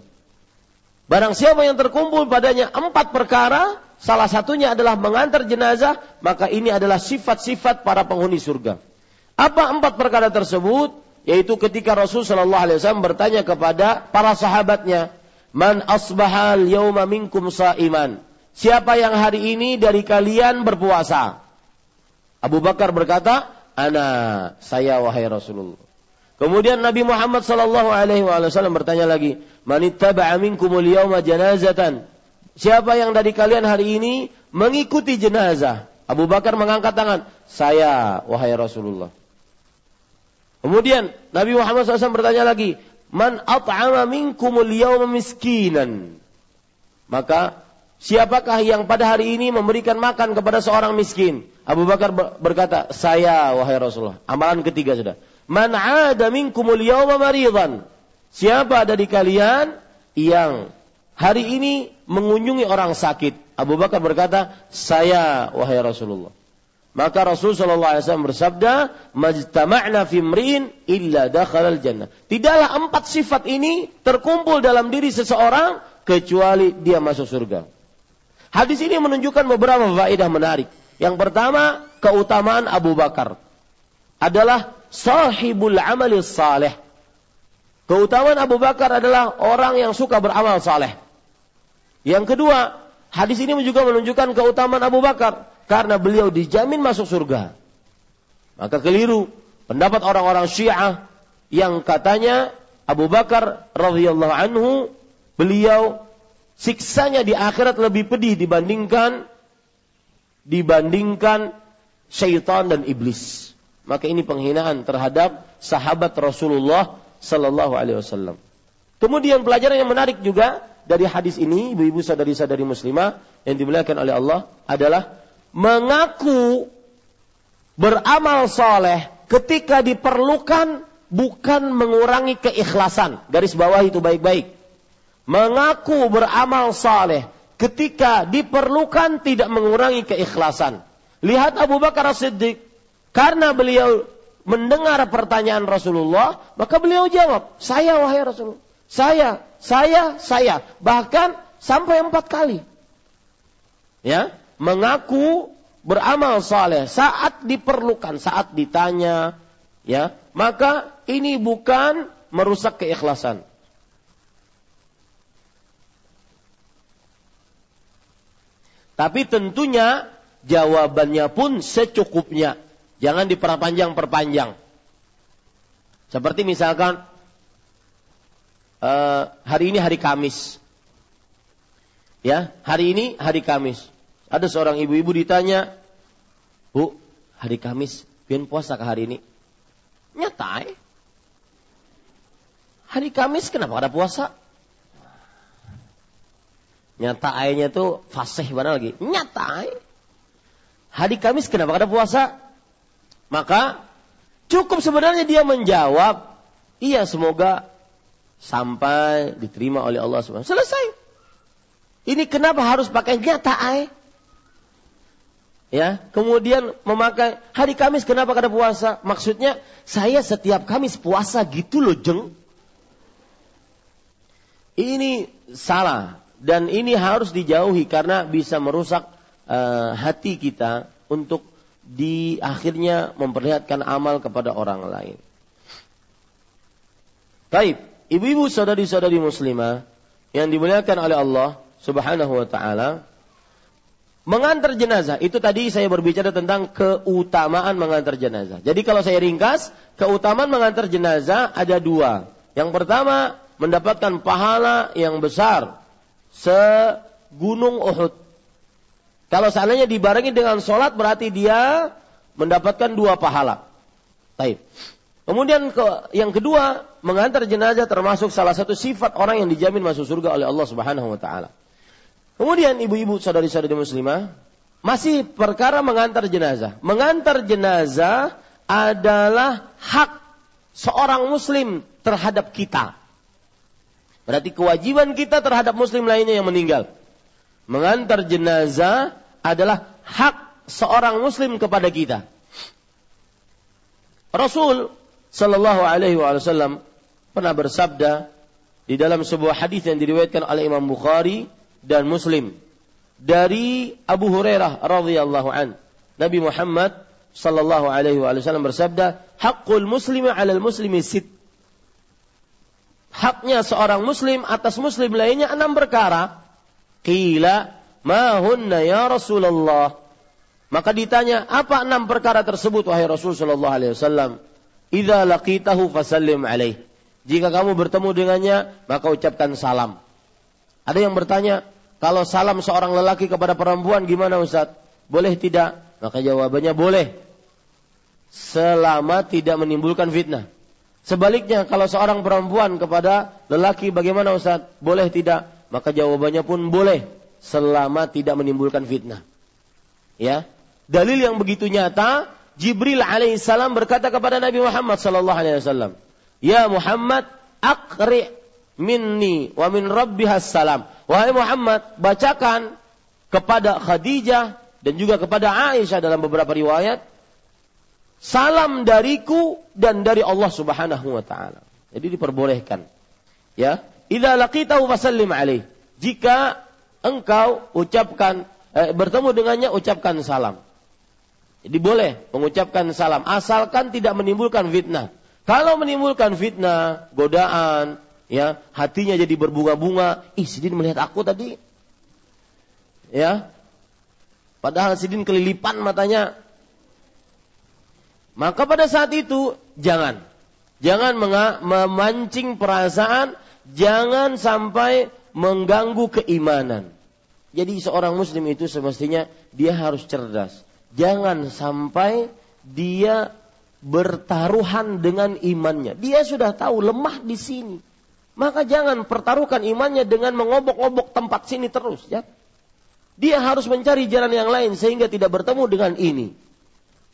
Barang siapa yang terkumpul padanya empat perkara, salah satunya adalah mengantar jenazah, maka ini adalah sifat-sifat para penghuni surga. Apa empat perkara tersebut? Yaitu ketika Rasul Shallallahu Alaihi Wasallam bertanya kepada para sahabatnya, Man asbahal yauma minkum sa'iman. Siapa yang hari ini dari kalian berpuasa? Abu Bakar berkata, Ana, saya wahai Rasulullah. Kemudian Nabi Muhammad sallallahu alaihi wasallam bertanya lagi, "Manittaba'a minkumul yawma janazatan?" Siapa yang dari kalian hari ini mengikuti jenazah? Abu Bakar mengangkat tangan, "Saya, wahai Rasulullah." Kemudian Nabi Muhammad SAW bertanya lagi, "Man at'ama minkumul yawma miskinan?" Maka Siapakah yang pada hari ini memberikan makan kepada seorang miskin? Abu Bakar berkata, saya wahai Rasulullah. Amalan ketiga sudah. Man ada minkumul yawma maridan. Siapa dari kalian yang hari ini mengunjungi orang sakit? Abu Bakar berkata, saya wahai Rasulullah. Maka Rasul Shallallahu Alaihi Wasallam bersabda, "Majtama'na fi mri'in illa dakhalal jannah." Tidaklah empat sifat ini terkumpul dalam diri seseorang kecuali dia masuk surga. Hadis ini menunjukkan beberapa faedah menarik. Yang pertama, keutamaan Abu Bakar adalah sahibul amali saleh. Keutamaan Abu Bakar adalah orang yang suka beramal saleh. Yang kedua, hadis ini juga menunjukkan keutamaan Abu Bakar karena beliau dijamin masuk surga. Maka keliru pendapat orang-orang Syiah yang katanya Abu Bakar radhiyallahu anhu beliau siksanya di akhirat lebih pedih dibandingkan dibandingkan syaitan dan iblis. Maka ini penghinaan terhadap sahabat Rasulullah sallallahu alaihi wasallam. Kemudian pelajaran yang menarik juga dari hadis ini, ibu-ibu sadari-sadari muslimah yang dimuliakan oleh Allah adalah mengaku beramal soleh ketika diperlukan bukan mengurangi keikhlasan. Garis bawah itu baik-baik mengaku beramal saleh ketika diperlukan tidak mengurangi keikhlasan. Lihat Abu Bakar As-Siddiq karena beliau mendengar pertanyaan Rasulullah, maka beliau jawab, "Saya wahai Rasulullah. Saya, saya, saya." Bahkan sampai empat kali. Ya, mengaku beramal saleh saat diperlukan, saat ditanya, ya, maka ini bukan merusak keikhlasan. Tapi tentunya jawabannya pun secukupnya. Jangan diperpanjang-perpanjang. Seperti misalkan uh, hari ini hari Kamis. Ya, hari ini hari Kamis. Ada seorang ibu-ibu ditanya, Bu, hari Kamis, pian puasa ke hari ini? Nyata, eh? Hari Kamis kenapa ada puasa? Nyata ayahnya tuh fasih mana lagi? Nyata. Hari Kamis kenapa ada puasa? Maka cukup sebenarnya dia menjawab, iya semoga sampai diterima oleh Allah SWT. Selesai. Ini kenapa harus pakai nyata ay? Ya, kemudian memakai hari Kamis kenapa kada puasa? Maksudnya saya setiap Kamis puasa gitu loh, jeng. Ini salah dan ini harus dijauhi karena bisa merusak uh, hati kita untuk di akhirnya memperlihatkan amal kepada orang lain. Baik, ibu-ibu saudari-saudari muslimah yang dimuliakan oleh Allah Subhanahu wa taala, Mengantar jenazah, itu tadi saya berbicara tentang keutamaan mengantar jenazah. Jadi kalau saya ringkas, keutamaan mengantar jenazah ada dua. Yang pertama, mendapatkan pahala yang besar. Segunung Uhud. Kalau seandainya dibarengi dengan sholat, berarti dia mendapatkan dua pahala. Baik. Kemudian ke, yang kedua, mengantar jenazah termasuk salah satu sifat orang yang dijamin masuk surga oleh Allah Subhanahu wa taala. Kemudian ibu-ibu saudari-saudari muslimah masih perkara mengantar jenazah. Mengantar jenazah adalah hak seorang muslim terhadap kita. Berarti kewajiban kita terhadap muslim lainnya yang meninggal. Mengantar jenazah adalah hak seorang muslim kepada kita. Rasul sallallahu alaihi wasallam pernah bersabda di dalam sebuah hadis yang diriwayatkan oleh Imam Bukhari dan Muslim dari Abu Hurairah radhiyallahu an. Nabi Muhammad sallallahu alaihi wasallam bersabda, "Haqqul muslimi 'alal muslimi sit." Haknya seorang muslim atas muslim lainnya enam perkara. Qila, "Ma hunna ya Rasulullah?" Maka ditanya, apa enam perkara tersebut wahai Rasul sallallahu alaihi wasallam? "Idza laqitahu fasallim alaih." Jika kamu bertemu dengannya, maka ucapkan salam. Ada yang bertanya, kalau salam seorang lelaki kepada perempuan gimana Ustaz? Boleh tidak? Maka jawabannya boleh. Selama tidak menimbulkan fitnah. Sebaliknya kalau seorang perempuan kepada lelaki bagaimana Ustaz? Boleh tidak? Maka jawabannya pun boleh selama tidak menimbulkan fitnah. Ya. Dalil yang begitu nyata, Jibril alaihissalam berkata kepada Nabi Muhammad sallallahu alaihi wasallam, "Ya Muhammad, aqri minni wa min rabbihas salam." Wahai Muhammad, bacakan kepada Khadijah dan juga kepada Aisyah dalam beberapa riwayat salam dariku dan dari Allah Subhanahu wa taala. Jadi diperbolehkan. Ya, idza laqitahu fasallim alaih. Jika engkau ucapkan eh, bertemu dengannya ucapkan salam. Jadi boleh mengucapkan salam asalkan tidak menimbulkan fitnah. Kalau menimbulkan fitnah, godaan, ya hatinya jadi berbunga-bunga. Ih Sidin melihat aku tadi. Ya. Padahal Sidin kelilipan matanya. Maka pada saat itu jangan. Jangan memancing perasaan. Jangan sampai mengganggu keimanan. Jadi seorang muslim itu semestinya dia harus cerdas. Jangan sampai dia bertaruhan dengan imannya. Dia sudah tahu lemah di sini maka jangan pertaruhkan imannya dengan mengobok-obok tempat sini terus ya. Dia harus mencari jalan yang lain sehingga tidak bertemu dengan ini.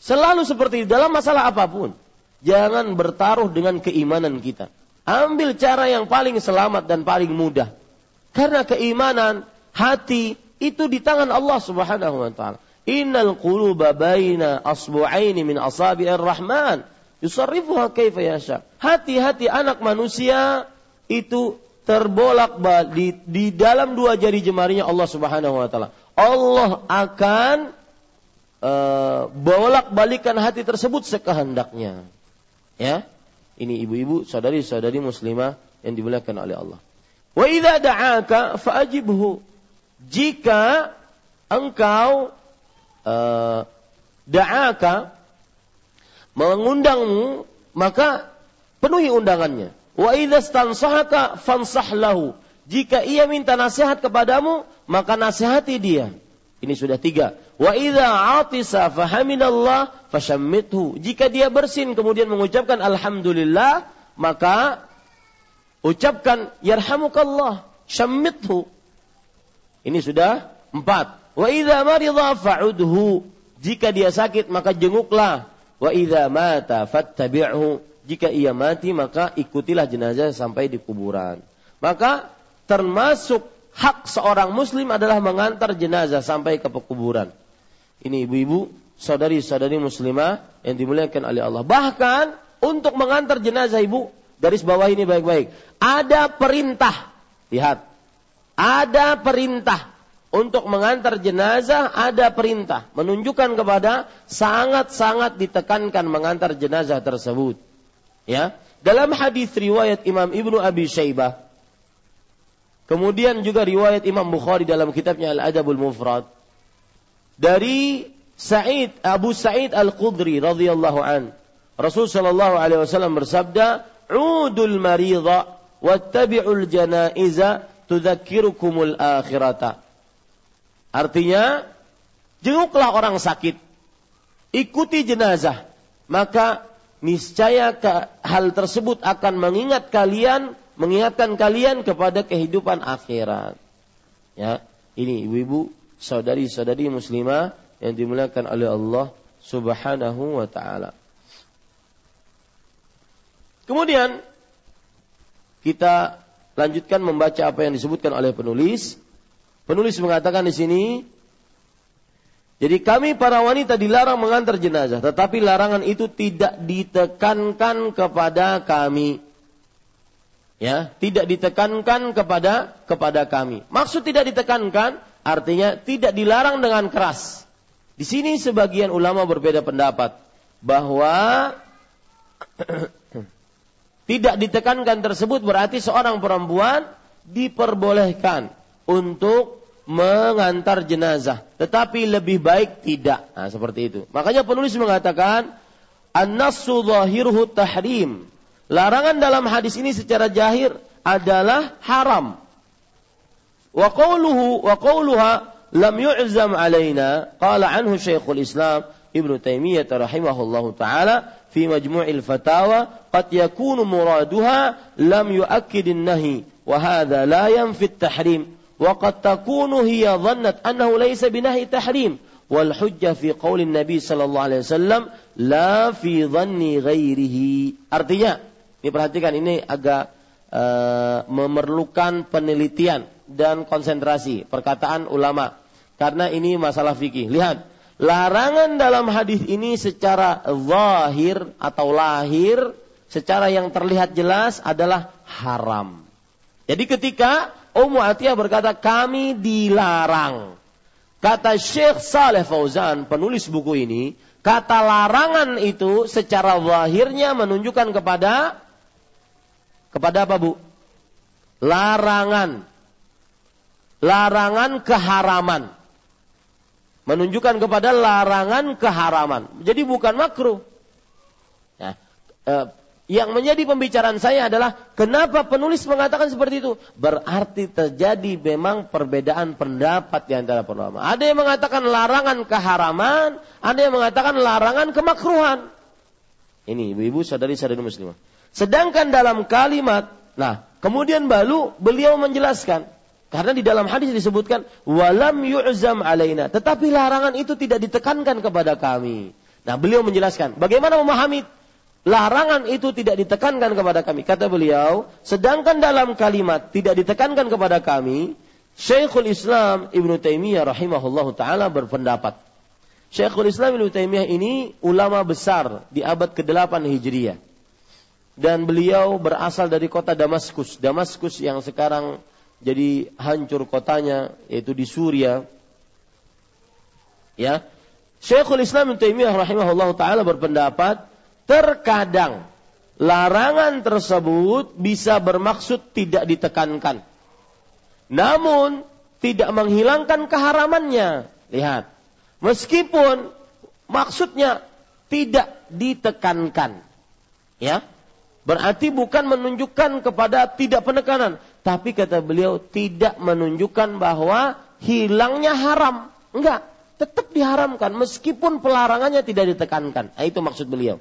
Selalu seperti dalam masalah apa pun. Jangan bertaruh dengan keimanan kita. Ambil cara yang paling selamat dan paling mudah. Karena keimanan hati itu di tangan Allah Subhanahu wa taala. Innal quluba baina asbu'aini min asabi'ir rahman yusarrifuha kaifa yasha. Hati-hati anak manusia itu terbolak di, di dalam dua jari jemarinya Allah Subhanahu wa taala. Allah akan uh, bolak-balikan hati tersebut sekehendaknya. Ya. Ini ibu-ibu, saudari-saudari muslimah yang dimuliakan oleh Allah. Wa idza da'aka fa'ajibhu. Jika engkau uh, da'aka mengundangmu, maka penuhi undangannya. Wa idza fansah lahu. Jika ia minta nasihat kepadamu, maka nasihati dia. Ini sudah tiga. Wa idza atisa fahaminallah fashammithu. Jika dia bersin kemudian mengucapkan alhamdulillah, maka ucapkan yarhamukallah, syammithu. Ini sudah empat. Wa idza marida fa'udhu. Jika dia sakit maka jenguklah. Wa idza mata fattabi'hu. Jika ia mati maka ikutilah jenazah sampai di kuburan. Maka termasuk hak seorang muslim adalah mengantar jenazah sampai ke kuburan. Ini ibu-ibu, saudari-saudari muslimah yang dimuliakan oleh Allah. Bahkan untuk mengantar jenazah ibu, garis bawah ini baik-baik. Ada perintah. Lihat. Ada perintah untuk mengantar jenazah ada perintah menunjukkan kepada sangat-sangat ditekankan mengantar jenazah tersebut. Ya, dalam hadis riwayat Imam Ibnu Abi Syaibah kemudian juga riwayat Imam Bukhari dalam kitabnya Al-Adabul Mufrad dari Sa'id Abu Sa'id Al-Khudri radhiyallahu an Rasul sallallahu alaihi wasallam bersabda, "Udul maridha wattabi'ul janaiza tudzakkirukumul akhirata." Artinya, jenguklah orang sakit, ikuti jenazah, maka niscaya hal tersebut akan mengingat kalian, mengingatkan kalian kepada kehidupan akhirat. Ya, ini ibu-ibu, saudari-saudari muslimah yang dimuliakan oleh Allah Subhanahu wa taala. Kemudian kita lanjutkan membaca apa yang disebutkan oleh penulis Penulis mengatakan di sini, jadi kami para wanita dilarang mengantar jenazah, tetapi larangan itu tidak ditekankan kepada kami. Ya, tidak ditekankan kepada kepada kami. Maksud tidak ditekankan artinya tidak dilarang dengan keras. Di sini sebagian ulama berbeda pendapat bahwa *clears throat* tidak ditekankan tersebut berarti seorang perempuan diperbolehkan untuk mengantar jenazah, tetapi lebih baik tidak. Nah, seperti itu. Makanya penulis mengatakan an-nassu zahiruhu tahrim. Larangan dalam hadis ini secara jahir adalah haram. Wa qawluhu wa qawluha lam yu'zam alaina qala anhu Syekhul Islam Ibnu Taimiyah rahimahullahu taala fi majmu'il fatawa qad yakunu muraduha lam yu'akkid an-nahi wa hadha la yanfi at-tahrim وقد تكون هي ظنت أنه ليس بنهي تحريم والحجة في قول النبي صلى الله عليه وسلم لا في ظن غيره artinya ini perhatikan ini agak uh, memerlukan penelitian dan konsentrasi perkataan ulama karena ini masalah fikih lihat larangan dalam hadis ini secara zahir atau lahir secara yang terlihat jelas adalah haram jadi ketika Ummu Atiyah berkata, kami dilarang. Kata Syekh Saleh Fauzan, penulis buku ini, kata larangan itu secara zahirnya menunjukkan kepada kepada apa Bu? Larangan. Larangan keharaman. Menunjukkan kepada larangan keharaman. Jadi bukan makruh. Ya, eh, yang menjadi pembicaraan saya adalah kenapa penulis mengatakan seperti itu? Berarti terjadi memang perbedaan pendapat di antara ulama. Ada yang mengatakan larangan keharaman, ada yang mengatakan larangan kemakruhan. Ini ibu-ibu sadari-sadari muslimah. Sedangkan dalam kalimat, nah kemudian baru beliau menjelaskan. Karena di dalam hadis disebutkan walam yu'zam alaina, tetapi larangan itu tidak ditekankan kepada kami. Nah, beliau menjelaskan bagaimana memahami larangan itu tidak ditekankan kepada kami. Kata beliau, sedangkan dalam kalimat tidak ditekankan kepada kami, Syekhul Islam Ibnu Taimiyah rahimahullahu taala berpendapat. Syekhul Islam Ibnu Taimiyah ini ulama besar di abad ke-8 Hijriah. Dan beliau berasal dari kota Damaskus. Damaskus yang sekarang jadi hancur kotanya yaitu di Suria. Ya. Syekhul Islam Ibnu Taimiyah rahimahullahu taala berpendapat Terkadang larangan tersebut bisa bermaksud tidak ditekankan. Namun tidak menghilangkan keharamannya. Lihat. Meskipun maksudnya tidak ditekankan. Ya. Berarti bukan menunjukkan kepada tidak penekanan, tapi kata beliau tidak menunjukkan bahwa hilangnya haram. Enggak, tetap diharamkan meskipun pelarangannya tidak ditekankan. Nah, itu maksud beliau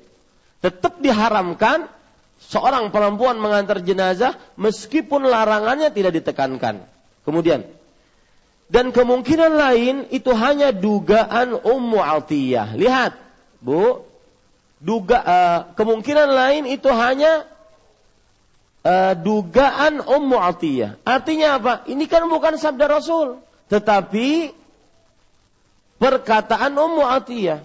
tetap diharamkan seorang perempuan mengantar jenazah meskipun larangannya tidak ditekankan. Kemudian Dan kemungkinan lain itu hanya dugaan Ummu Atiyah. Lihat, Bu. Duga uh, kemungkinan lain itu hanya uh, dugaan Ummu Atiyah. Artinya apa? Ini kan bukan sabda Rasul, tetapi perkataan Ummu Atiyah.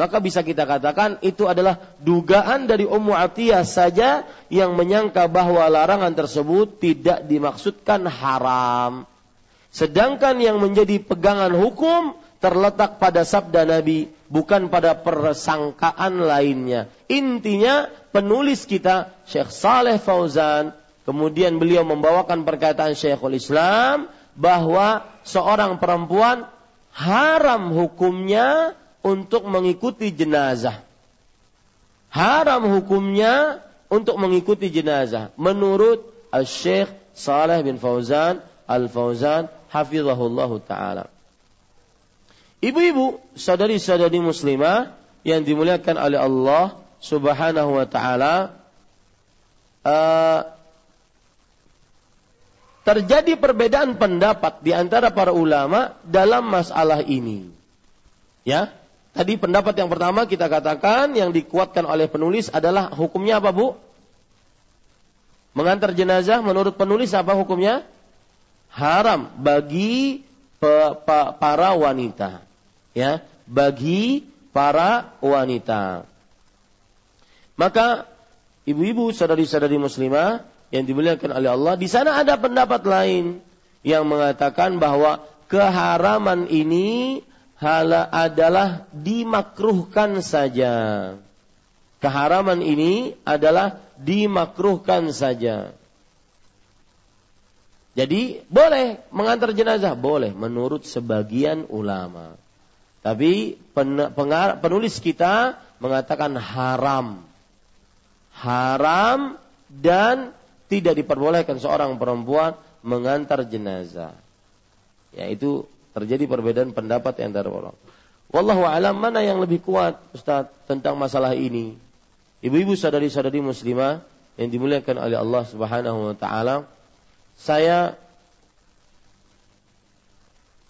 Maka bisa kita katakan itu adalah dugaan dari Ummu Atiyah saja yang menyangka bahwa larangan tersebut tidak dimaksudkan haram. Sedangkan yang menjadi pegangan hukum terletak pada sabda Nabi, bukan pada persangkaan lainnya. Intinya penulis kita Syekh Saleh Fauzan, kemudian beliau membawakan perkataan Syekhul Islam bahwa seorang perempuan haram hukumnya untuk mengikuti jenazah. Haram hukumnya untuk mengikuti jenazah menurut Syekh Saleh bin Fauzan Al-Fauzan hafizahullah taala. Ibu-ibu, saudari-saudari muslimah yang dimuliakan oleh Allah Subhanahu wa taala, uh, terjadi perbedaan pendapat di antara para ulama dalam masalah ini. Ya, tadi pendapat yang pertama kita katakan yang dikuatkan oleh penulis adalah hukumnya apa, Bu? Mengantar jenazah menurut penulis apa hukumnya? haram bagi pe, pe, para wanita. Ya, bagi para wanita. Maka ibu-ibu saudari-saudari muslimah yang dimuliakan oleh Allah, di sana ada pendapat lain yang mengatakan bahwa keharaman ini hala adalah dimakruhkan saja. Keharaman ini adalah dimakruhkan saja. Jadi boleh mengantar jenazah, boleh menurut sebagian ulama. Tapi penulis kita mengatakan haram. Haram dan tidak diperbolehkan seorang perempuan mengantar jenazah. Yaitu terjadi perbedaan pendapat antara orang. Wallahu alam mana yang lebih kuat Ustaz tentang masalah ini. Ibu-ibu sadari-sadari muslimah yang dimuliakan oleh Allah Subhanahu wa taala saya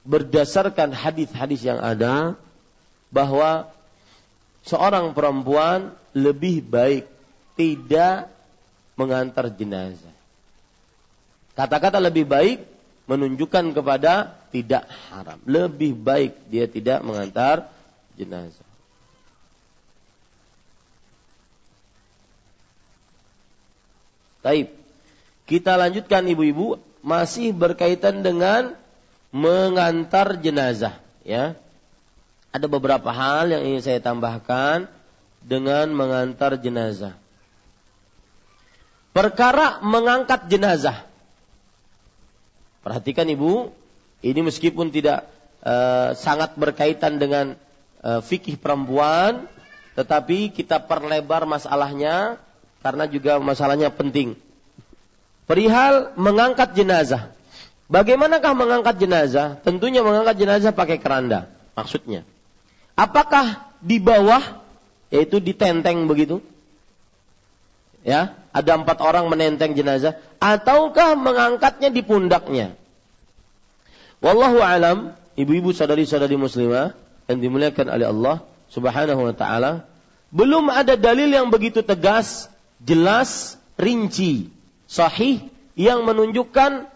berdasarkan hadis-hadis yang ada bahwa seorang perempuan lebih baik tidak mengantar jenazah. Kata-kata lebih baik menunjukkan kepada tidak haram. Lebih baik dia tidak mengantar jenazah. Taib. Kita lanjutkan ibu-ibu masih berkaitan dengan mengantar jenazah ya. Ada beberapa hal yang ingin saya tambahkan dengan mengantar jenazah. Perkara mengangkat jenazah. Perhatikan Ibu, ini meskipun tidak uh, sangat berkaitan dengan uh, fikih perempuan, tetapi kita perlebar masalahnya karena juga masalahnya penting perihal mengangkat jenazah. Bagaimanakah mengangkat jenazah? Tentunya mengangkat jenazah pakai keranda. Maksudnya, apakah di bawah, yaitu ditenteng begitu? Ya, ada empat orang menenteng jenazah, ataukah mengangkatnya di pundaknya? Wallahu alam, ibu-ibu sadari-sadari muslimah yang dimuliakan oleh Allah Subhanahu wa taala, belum ada dalil yang begitu tegas, jelas, rinci sahih yang menunjukkan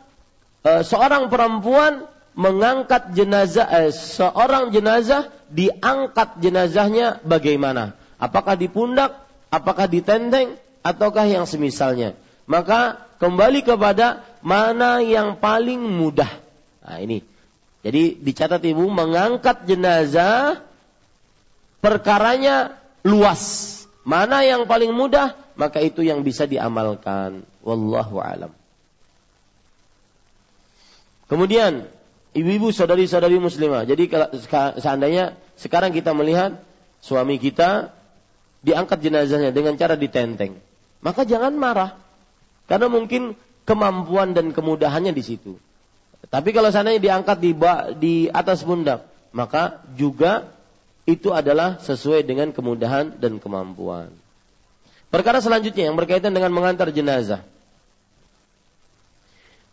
uh, seorang perempuan mengangkat jenazah eh, seorang jenazah diangkat jenazahnya bagaimana? Apakah di pundak, apakah di tendeng ataukah yang semisalnya? Maka kembali kepada mana yang paling mudah. Nah, ini. Jadi dicatat Ibu mengangkat jenazah perkaranya luas. Mana yang paling mudah? maka itu yang bisa diamalkan. Wallahu alam. Kemudian ibu-ibu saudari-saudari muslimah. Jadi seandainya sekarang kita melihat suami kita diangkat jenazahnya dengan cara ditenteng, maka jangan marah. Karena mungkin kemampuan dan kemudahannya di situ. Tapi kalau seandainya diangkat di di atas pundak, maka juga itu adalah sesuai dengan kemudahan dan kemampuan. Perkara selanjutnya yang berkaitan dengan mengantar jenazah.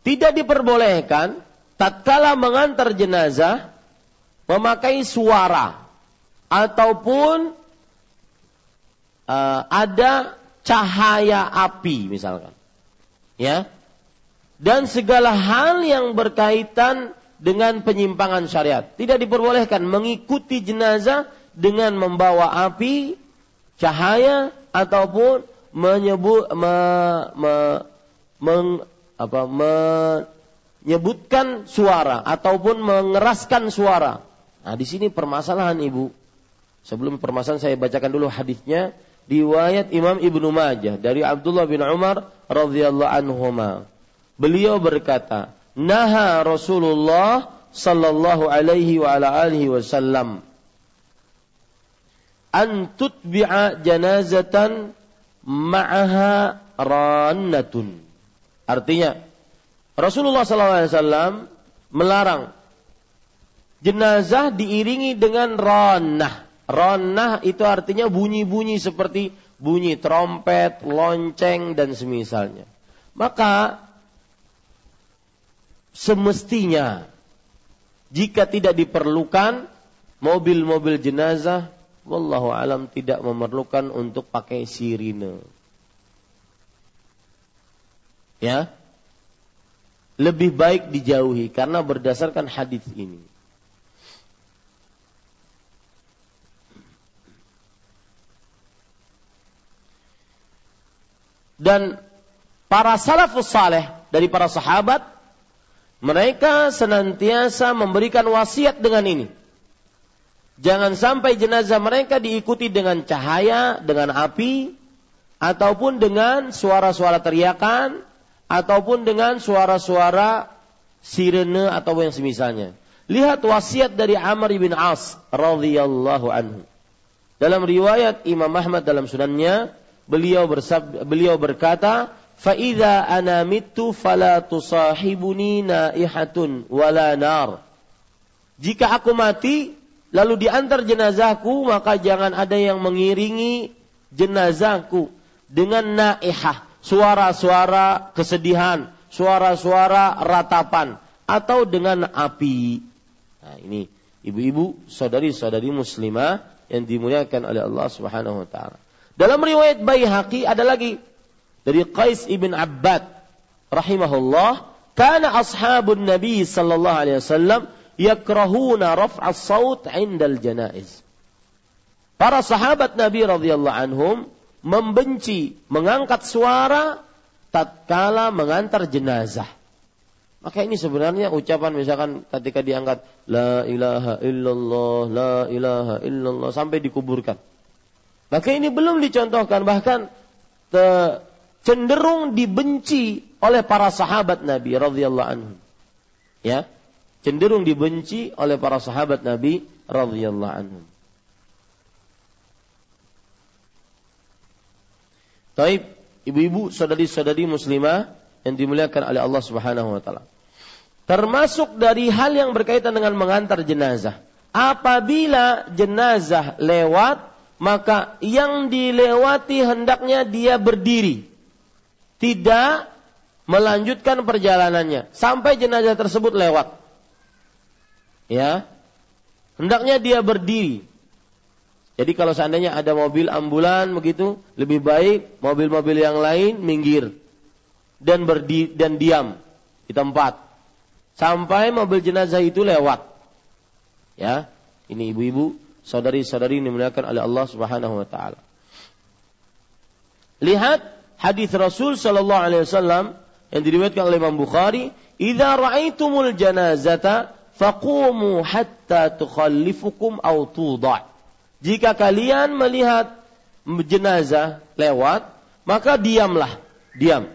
Tidak diperbolehkan, tatkala mengantar jenazah memakai suara ataupun uh, ada cahaya api misalkan. Ya. Dan segala hal yang berkaitan dengan penyimpangan syariat. Tidak diperbolehkan mengikuti jenazah dengan membawa api, cahaya ataupun menyebut me, me, meng, apa, menyebutkan suara ataupun mengeraskan suara. Nah, di sini permasalahan Ibu. Sebelum permasalahan saya bacakan dulu hadisnya riwayat Imam Ibnu Majah dari Abdullah bin Umar radhiyallahu anhuma. Beliau berkata, naha Rasulullah sallallahu alaihi wa ala alihi wasallam an tutbi'a janazatan ma'aha rannatun. Artinya Rasulullah sallallahu alaihi wasallam melarang jenazah diiringi dengan rannah. Rannah itu artinya bunyi-bunyi seperti bunyi trompet, lonceng dan semisalnya. Maka semestinya jika tidak diperlukan mobil-mobil jenazah wallahu alam tidak memerlukan untuk pakai sirine. Ya. Lebih baik dijauhi karena berdasarkan hadis ini. Dan para salafus saleh dari para sahabat mereka senantiasa memberikan wasiat dengan ini. Jangan sampai jenazah mereka diikuti dengan cahaya, dengan api, ataupun dengan suara-suara teriakan, ataupun dengan suara-suara sirene atau yang semisalnya. Lihat wasiat dari Amr bin As radhiyallahu anhu. Dalam riwayat Imam Ahmad dalam sunannya, beliau bersab, beliau berkata, Fa'idha ana mitu fala tusahibuni naihatun. Jika aku mati, lalu diantar jenazahku, maka jangan ada yang mengiringi jenazahku dengan naihah, suara-suara kesedihan, suara-suara ratapan, atau dengan api. Nah ini, ibu-ibu, saudari-saudari muslimah yang dimuliakan oleh Allah Subhanahu wa taala. Dalam riwayat Baihaqi ada lagi dari Qais ibn Abbad rahimahullah kana ashabun nabi sallallahu alaihi wasallam yakrahuna raf'a saut 'indal janaiz Para sahabat Nabi radhiyallahu anhum membenci mengangkat suara tatkala mengantar jenazah. Maka ini sebenarnya ucapan misalkan ketika diangkat la ilaha illallah la ilaha illallah sampai dikuburkan. Maka ini belum dicontohkan bahkan cenderung dibenci oleh para sahabat Nabi radhiyallahu anhu. Ya, cenderung dibenci oleh para sahabat Nabi radhiyallahu anhu. Taib, ibu-ibu, saudari-saudari muslimah yang dimuliakan oleh Allah Subhanahu wa taala. Termasuk dari hal yang berkaitan dengan mengantar jenazah. Apabila jenazah lewat, maka yang dilewati hendaknya dia berdiri tidak melanjutkan perjalanannya sampai jenazah tersebut lewat. Ya. Hendaknya dia berdiri. Jadi kalau seandainya ada mobil ambulan begitu, lebih baik mobil-mobil yang lain minggir dan berdi dan diam di tempat sampai mobil jenazah itu lewat. Ya, ini ibu-ibu, saudari-saudari dimuliakan oleh Allah Subhanahu wa taala. Lihat hadis Rasul Shallallahu Alaihi Wasallam yang diriwayatkan oleh Imam Bukhari, "Idza ra'aitumul janazata faqumu hatta tukhallifukum aw tudha'." Jika kalian melihat jenazah lewat, maka diamlah, diam.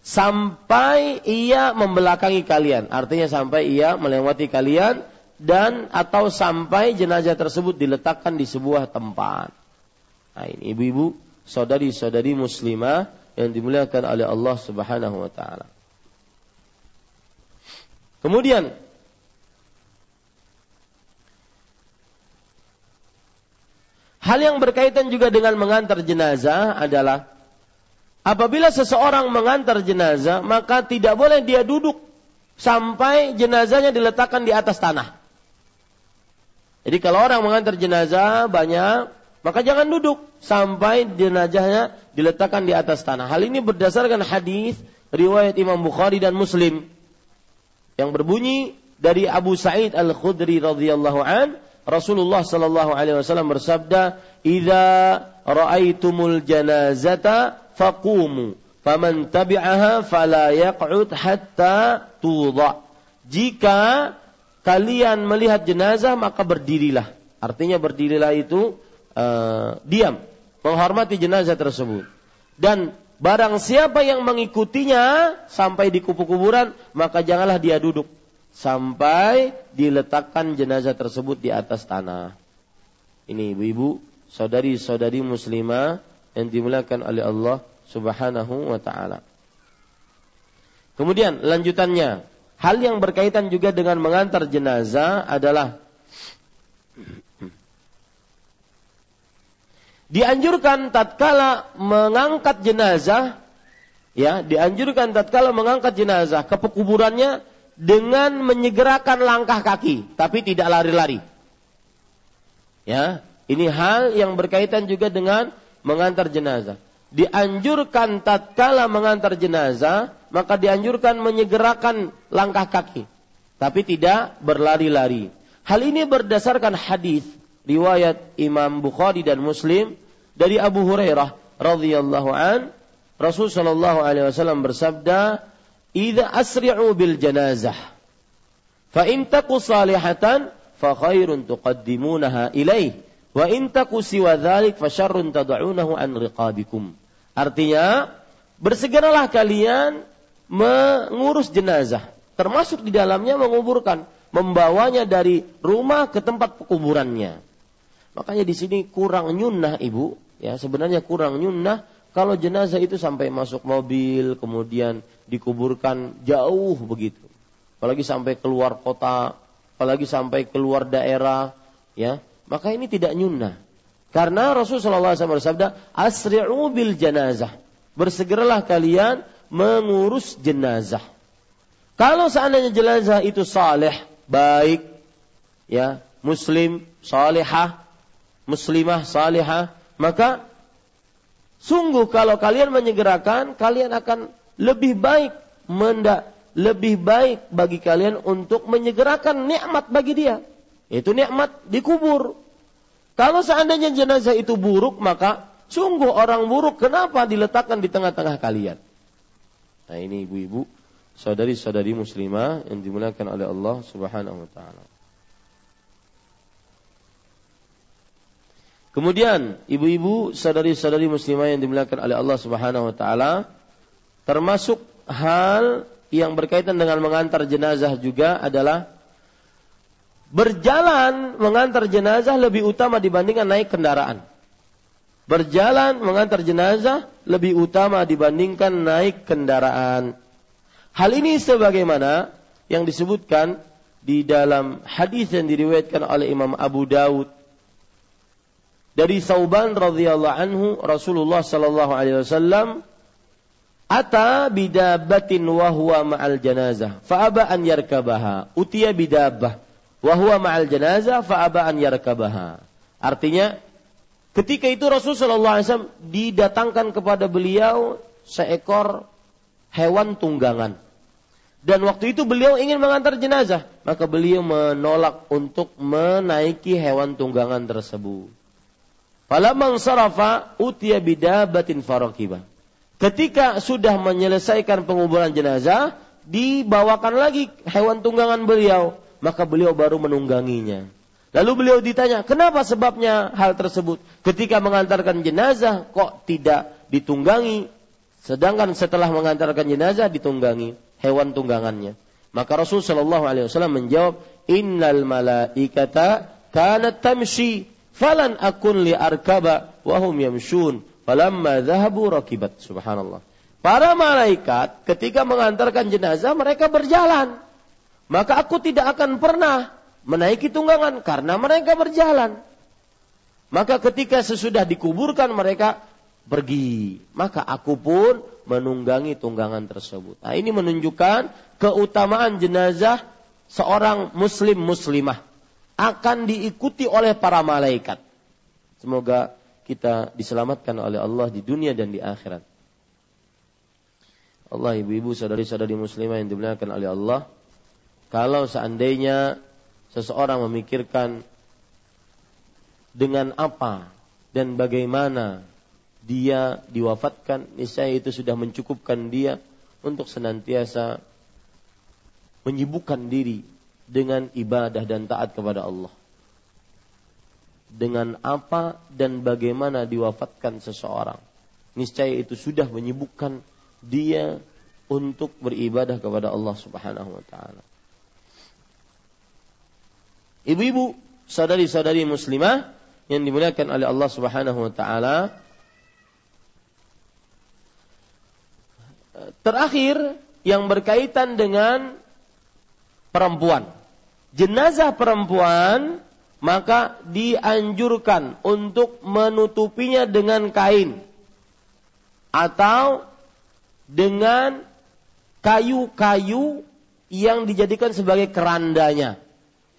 Sampai ia membelakangi kalian, artinya sampai ia melewati kalian dan atau sampai jenazah tersebut diletakkan di sebuah tempat. Nah, ini ibu-ibu, saudari-saudari muslimah yang dimuliakan oleh Allah Subhanahu wa taala. Kemudian hal yang berkaitan juga dengan mengantar jenazah adalah apabila seseorang mengantar jenazah maka tidak boleh dia duduk sampai jenazahnya diletakkan di atas tanah. Jadi kalau orang mengantar jenazah banyak, maka jangan duduk sampai jenazahnya diletakkan di atas tanah. Hal ini berdasarkan hadis riwayat Imam Bukhari dan Muslim yang berbunyi dari Abu Sa'id Al-Khudri radhiyallahu an Rasulullah sallallahu alaihi wasallam bersabda, "Idza ra'aitumul janazata faqumu, faman tabi'aha fala yaq'ud hatta tudha." Jika kalian melihat jenazah maka berdirilah. Artinya berdirilah itu uh, diam, menghormati jenazah tersebut. Dan barang siapa yang mengikutinya sampai di kubu-kuburan, maka janganlah dia duduk sampai diletakkan jenazah tersebut di atas tanah. Ini ibu-ibu, saudari-saudari muslimah yang dimuliakan oleh Allah Subhanahu wa taala. Kemudian lanjutannya, hal yang berkaitan juga dengan mengantar jenazah adalah dianjurkan tatkala mengangkat jenazah ya dianjurkan tatkala mengangkat jenazah ke pekuburannya dengan menyegerakan langkah kaki tapi tidak lari-lari. Ya ini hal yang berkaitan juga dengan mengantar jenazah. Dianjurkan tatkala mengantar jenazah maka dianjurkan menyegerakan langkah kaki tapi tidak berlari-lari. Hal ini berdasarkan hadis riwayat Imam Bukhari dan Muslim dari Abu Hurairah radhiyallahu an Rasul sallallahu alaihi wasallam bersabda, "Idza asri'u bil janazah, fa in taku salihatan fa khairun tuqaddimunaha ilaih, wa in taku siwa dzalik fa syarrun tad'unahu an riqabikum." Artinya, bersegeralah kalian mengurus jenazah, termasuk di dalamnya menguburkan, membawanya dari rumah ke tempat pekuburannya. Makanya di sini kurang nyunnah ibu, ya sebenarnya kurang nyunnah kalau jenazah itu sampai masuk mobil kemudian dikuburkan jauh begitu. Apalagi sampai keluar kota, apalagi sampai keluar daerah, ya. Maka ini tidak nyunnah. Karena Rasulullah SAW bersabda, asri'u bil jenazah. Bersegeralah kalian mengurus jenazah. Kalau seandainya jenazah itu saleh, baik, ya, muslim, salihah, muslimah salihah, maka sungguh kalau kalian menyegerakan, kalian akan lebih baik mendak lebih baik bagi kalian untuk menyegerakan nikmat bagi dia. Itu nikmat dikubur. Kalau seandainya jenazah itu buruk, maka sungguh orang buruk kenapa diletakkan di tengah-tengah kalian? Nah ini ibu-ibu, saudari-saudari muslimah yang dimuliakan oleh Allah Subhanahu wa taala. Kemudian ibu-ibu, saudari-saudari muslimah yang dimuliakan oleh Allah Subhanahu wa taala, termasuk hal yang berkaitan dengan mengantar jenazah juga adalah berjalan mengantar jenazah lebih utama dibandingkan naik kendaraan. Berjalan mengantar jenazah lebih utama dibandingkan naik kendaraan. Hal ini sebagaimana yang disebutkan di dalam hadis yang diriwayatkan oleh Imam Abu Daud dari Sauban radhiyallahu anhu Rasulullah sallallahu alaihi wasallam ata bidabatin wa huwa ma'al janazah fa aba an yarkabaha. Utiya bidabah wa huwa ma'al janazah fa aba an yarkabaha. Artinya ketika itu Rasul sallallahu alaihi wasallam didatangkan kepada beliau seekor hewan tunggangan. Dan waktu itu beliau ingin mengantar jenazah maka beliau menolak untuk menaiki hewan tunggangan tersebut Falamang sarafa utiya bidabatin farakibah. Ketika sudah menyelesaikan penguburan jenazah, dibawakan lagi hewan tunggangan beliau, maka beliau baru menungganginya. Lalu beliau ditanya, kenapa sebabnya hal tersebut? Ketika mengantarkan jenazah, kok tidak ditunggangi? Sedangkan setelah mengantarkan jenazah, ditunggangi hewan tunggangannya. Maka Rasul Shallallahu Alaihi Wasallam menjawab, Innal malaikata kanat tamshi Falan akun li arkaba wahum yamshun. Falamma dhahabu rakibat. Subhanallah. Para malaikat ketika mengantarkan jenazah mereka berjalan. Maka aku tidak akan pernah menaiki tunggangan karena mereka berjalan. Maka ketika sesudah dikuburkan mereka pergi. Maka aku pun menunggangi tunggangan tersebut. Nah, ini menunjukkan keutamaan jenazah seorang muslim muslimah akan diikuti oleh para malaikat. Semoga kita diselamatkan oleh Allah di dunia dan di akhirat. Allah ibu-ibu saudari-saudari muslimah yang dimuliakan oleh Allah. Kalau seandainya seseorang memikirkan dengan apa dan bagaimana dia diwafatkan, niscaya itu sudah mencukupkan dia untuk senantiasa menyibukkan diri dengan ibadah dan taat kepada Allah. Dengan apa dan bagaimana diwafatkan seseorang, niscaya itu sudah menyibukkan dia untuk beribadah kepada Allah Subhanahu wa taala. Ibu-ibu, saudari-saudari muslimah yang dimuliakan oleh Allah Subhanahu wa taala, terakhir yang berkaitan dengan perempuan. Jenazah perempuan maka dianjurkan untuk menutupinya dengan kain atau dengan kayu-kayu yang dijadikan sebagai kerandanya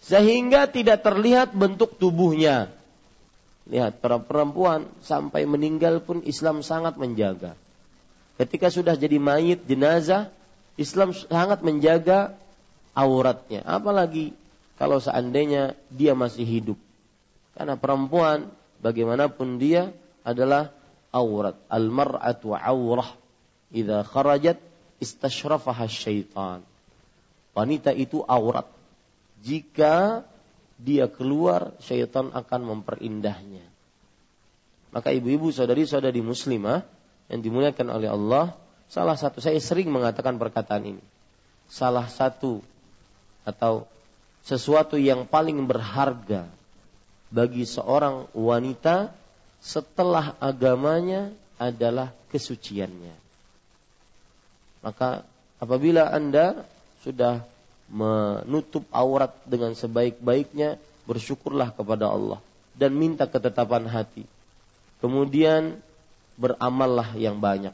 sehingga tidak terlihat bentuk tubuhnya. Lihat para perempuan sampai meninggal pun Islam sangat menjaga. Ketika sudah jadi mayit jenazah, Islam sangat menjaga auratnya. Apalagi kalau seandainya dia masih hidup. Karena perempuan bagaimanapun dia adalah aurat. Al-mar'atu aurah. Idza kharajat istashrafaha syaitan. Wanita itu aurat. Jika dia keluar, syaitan akan memperindahnya. Maka ibu-ibu, saudari-saudari muslimah, yang dimuliakan oleh Allah, salah satu saya sering mengatakan perkataan ini. Salah satu atau sesuatu yang paling berharga bagi seorang wanita setelah agamanya adalah kesuciannya. Maka apabila Anda sudah menutup aurat dengan sebaik-baiknya, bersyukurlah kepada Allah dan minta ketetapan hati. Kemudian beramallah yang banyak.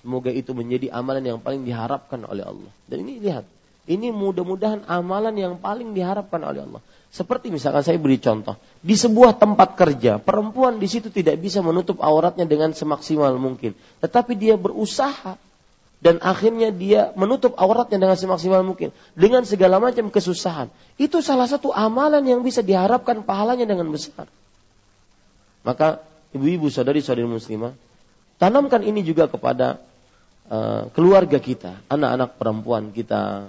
Semoga itu menjadi amalan yang paling diharapkan oleh Allah. Dan ini lihat, ini mudah-mudahan amalan yang paling diharapkan oleh Allah. Seperti misalkan saya beri contoh, di sebuah tempat kerja, perempuan di situ tidak bisa menutup auratnya dengan semaksimal mungkin, tetapi dia berusaha dan akhirnya dia menutup auratnya dengan semaksimal mungkin dengan segala macam kesusahan. Itu salah satu amalan yang bisa diharapkan pahalanya dengan besar. Maka ibu-ibu saudari-saudari muslimah, tanamkan ini juga kepada uh, keluarga kita, anak-anak perempuan kita,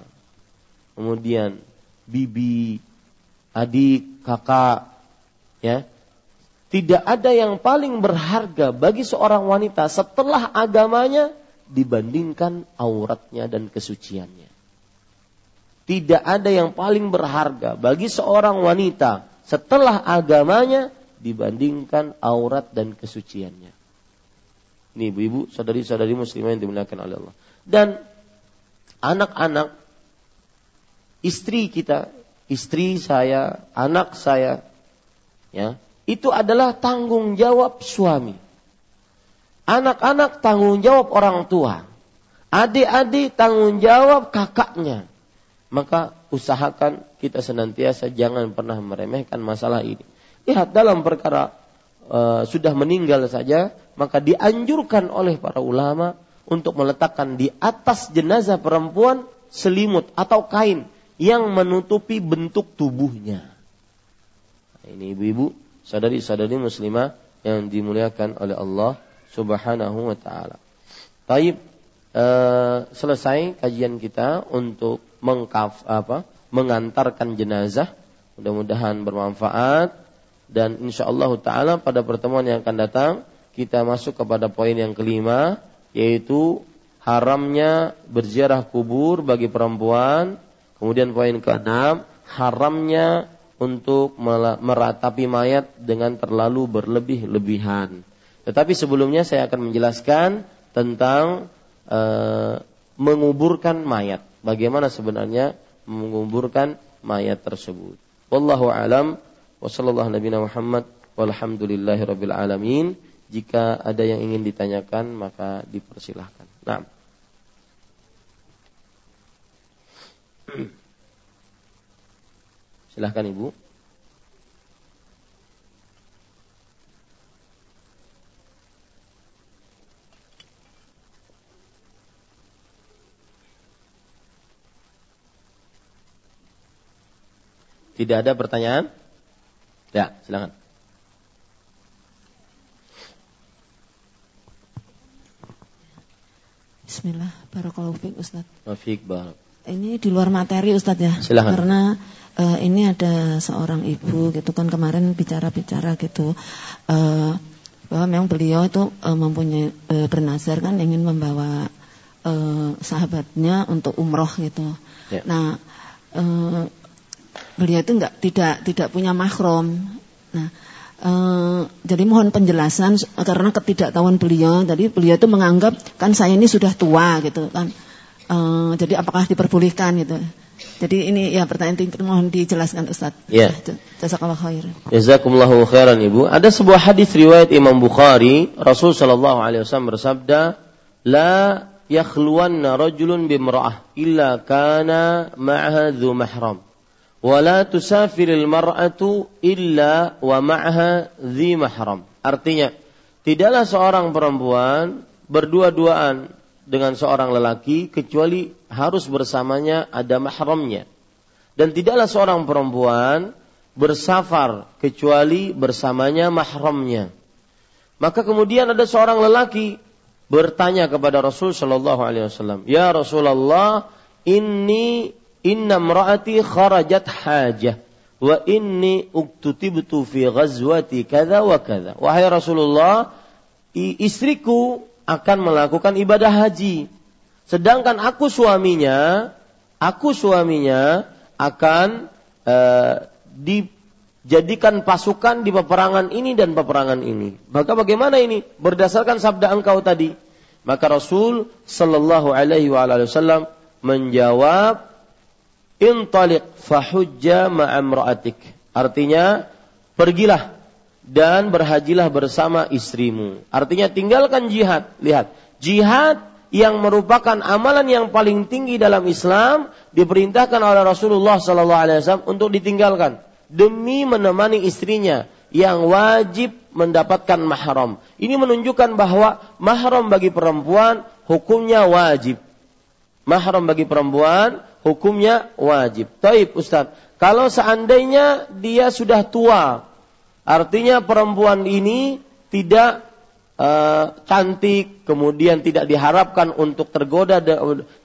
kemudian bibi, adik, kakak, ya. Tidak ada yang paling berharga bagi seorang wanita setelah agamanya dibandingkan auratnya dan kesuciannya. Tidak ada yang paling berharga bagi seorang wanita setelah agamanya dibandingkan aurat dan kesuciannya. Ini ibu-ibu, saudari-saudari muslimah yang dimuliakan oleh Allah. Dan anak-anak, istri kita, istri saya, anak saya, ya, itu adalah tanggung jawab suami. Anak-anak tanggung jawab orang tua. Adik-adik tanggung jawab kakaknya. Maka usahakan kita senantiasa jangan pernah meremehkan masalah ini lihat dalam perkara uh, sudah meninggal saja, maka dianjurkan oleh para ulama untuk meletakkan di atas jenazah perempuan selimut atau kain yang menutupi bentuk tubuhnya. Ini ibu-ibu, sadari-sadari muslimah yang dimuliakan oleh Allah Subhanahu wa taala. Taib uh, selesai kajian kita untuk mengkaf apa? mengantarkan jenazah. Mudah-mudahan bermanfaat dan insya Allah Taala pada pertemuan yang akan datang kita masuk kepada poin yang kelima yaitu haramnya berziarah kubur bagi perempuan. Kemudian poin keenam haramnya untuk meratapi mayat dengan terlalu berlebih-lebihan. Tetapi sebelumnya saya akan menjelaskan tentang e, menguburkan mayat. Bagaimana sebenarnya menguburkan mayat tersebut. Wallahu alam wa sallallahu Muhammad walhamdulillahi alamin. Jika ada yang ingin ditanyakan maka dipersilahkan. Nah. Silahkan Ibu. Tidak ada pertanyaan? Ya, silakan. Bismillah, barakallahu fiik Ustaz. Fiik barak. Ini di luar materi Ustaz ya. Silakan. Karena uh, ini ada seorang ibu gitu kan kemarin bicara-bicara gitu uh, bahwa memang beliau itu uh, mempunyai uh, bernazar kan ingin membawa uh, sahabatnya untuk umroh gitu. Ya. Nah, uh, beliau itu enggak tidak tidak punya mahram. Nah, uh, jadi mohon penjelasan karena ketidaktahuan beliau. Jadi beliau itu menganggap kan saya ini sudah tua gitu kan. Uh, jadi apakah diperbolehkan gitu? Jadi ini ya pertanyaan tingkat mohon dijelaskan Ustaz. Ya. Jazakallahu khairan. Jazakumullahu khairan Ibu. Ada sebuah hadis riwayat Imam Bukhari, Rasul sallallahu alaihi wasallam bersabda, "La yakhluwanna rajulun bimra'ah illa kana ma'aha dhu mahram." tusafiril mar'atu illa wa ma'ha dhi mahram. Artinya, tidaklah seorang perempuan berdua-duaan dengan seorang lelaki kecuali harus bersamanya ada mahramnya. Dan tidaklah seorang perempuan bersafar kecuali bersamanya mahramnya. Maka kemudian ada seorang lelaki bertanya kepada Rasul Shallallahu Alaihi Wasallam, Ya Rasulullah, ini inna mraati kharajat hajah wa inni uktutibtu fi ghazwati kadza wa kadza. Wahai Rasulullah, istriku akan melakukan ibadah haji. Sedangkan aku suaminya, aku suaminya akan uh, dijadikan pasukan di peperangan ini dan peperangan ini. Maka bagaimana ini? Berdasarkan sabda engkau tadi. Maka Rasul sallallahu alaihi wasallam menjawab intaliq fahujja ma'amra'atik. Artinya, pergilah dan berhajilah bersama istrimu. Artinya tinggalkan jihad. Lihat, jihad yang merupakan amalan yang paling tinggi dalam Islam diperintahkan oleh Rasulullah sallallahu alaihi wasallam untuk ditinggalkan demi menemani istrinya yang wajib mendapatkan mahram. Ini menunjukkan bahwa mahram bagi perempuan hukumnya wajib. Mahram bagi perempuan hukumnya wajib. Taib Ustaz, kalau seandainya dia sudah tua, artinya perempuan ini tidak uh, cantik, kemudian tidak diharapkan untuk tergoda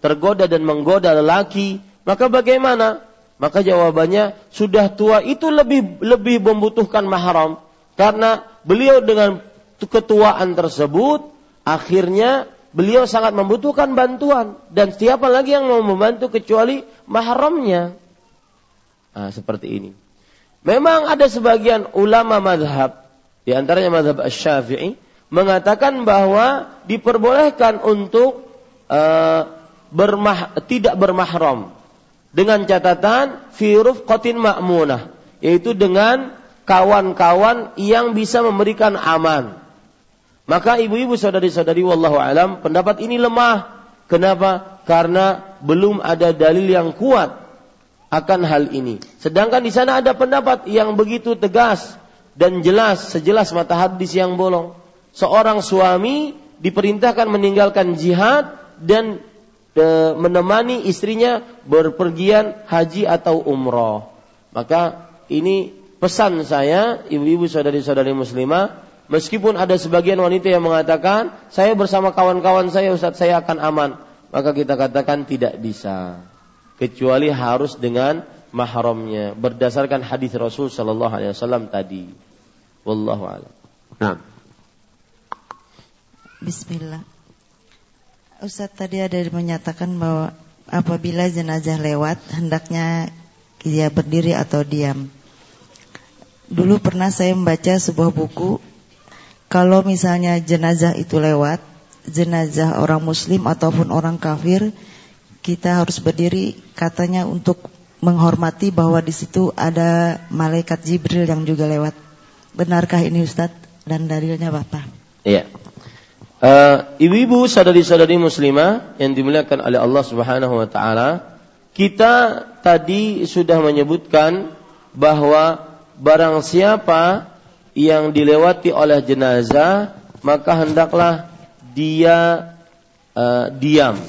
tergoda dan menggoda lelaki, maka bagaimana? Maka jawabannya sudah tua itu lebih lebih membutuhkan mahram karena beliau dengan ketuaan tersebut akhirnya beliau sangat membutuhkan bantuan dan siapa lagi yang mau membantu kecuali mahramnya. Nah, seperti ini. Memang ada sebagian ulama madhab, di antaranya madhab syafii mengatakan bahwa diperbolehkan untuk uh, bermah, tidak bermahram dengan catatan firuf kotin makmunah, yaitu dengan kawan-kawan yang bisa memberikan aman. Maka ibu-ibu saudari-saudari wallahu alam pendapat ini lemah. Kenapa? Karena belum ada dalil yang kuat akan hal ini. Sedangkan di sana ada pendapat yang begitu tegas dan jelas sejelas mata hadis yang bolong. Seorang suami diperintahkan meninggalkan jihad dan e, menemani istrinya berpergian haji atau umroh. Maka ini pesan saya, ibu-ibu saudari-saudari muslimah, Meskipun ada sebagian wanita yang mengatakan, saya bersama kawan-kawan saya Ustaz saya akan aman. Maka kita katakan tidak bisa. Kecuali harus dengan mahramnya berdasarkan hadis Rasul sallallahu alaihi wasallam tadi. Wallahu a'lam. Nah. Bismillah. Ustaz tadi ada menyatakan bahwa apabila jenazah lewat hendaknya dia berdiri atau diam. Dulu pernah saya membaca sebuah buku kalau misalnya jenazah itu lewat, jenazah orang muslim ataupun orang kafir, kita harus berdiri katanya untuk menghormati bahwa di situ ada malaikat Jibril yang juga lewat. Benarkah ini Ustadz? Dan dalilnya Bapak? Iya. Uh, ibu-ibu sadari-sadari muslimah yang dimuliakan oleh Allah Subhanahu wa taala, kita tadi sudah menyebutkan bahwa barang siapa yang dilewati oleh jenazah maka hendaklah dia uh, diam.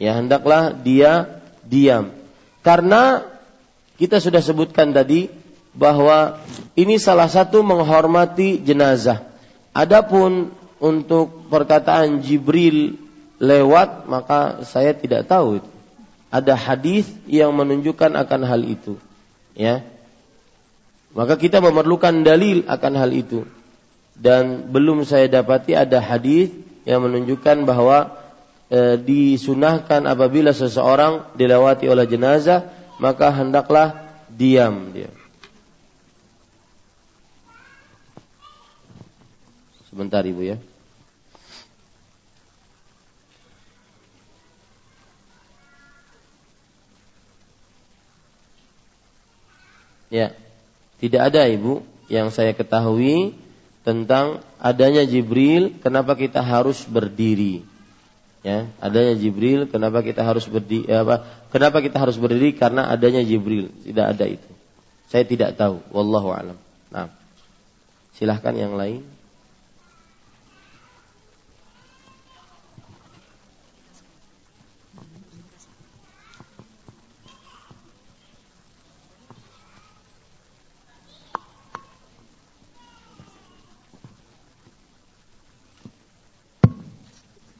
Ya, hendaklah dia diam. Karena kita sudah sebutkan tadi bahwa ini salah satu menghormati jenazah. Adapun untuk perkataan Jibril lewat maka saya tidak tahu. Ada hadis yang menunjukkan akan hal itu. Ya. Maka kita memerlukan dalil akan hal itu. Dan belum saya dapati ada hadis yang menunjukkan bahwa e, disunahkan apabila seseorang dilewati oleh jenazah maka hendaklah diam dia. Sebentar Ibu ya. Ya, tidak ada ibu yang saya ketahui tentang adanya Jibril, kenapa kita harus berdiri? Ya, adanya Jibril, kenapa kita harus berdiri? Ya, apa? Kenapa kita harus berdiri? Karena adanya Jibril. Tidak ada itu. Saya tidak tahu. Wallahu alam. Nah, silahkan yang lain.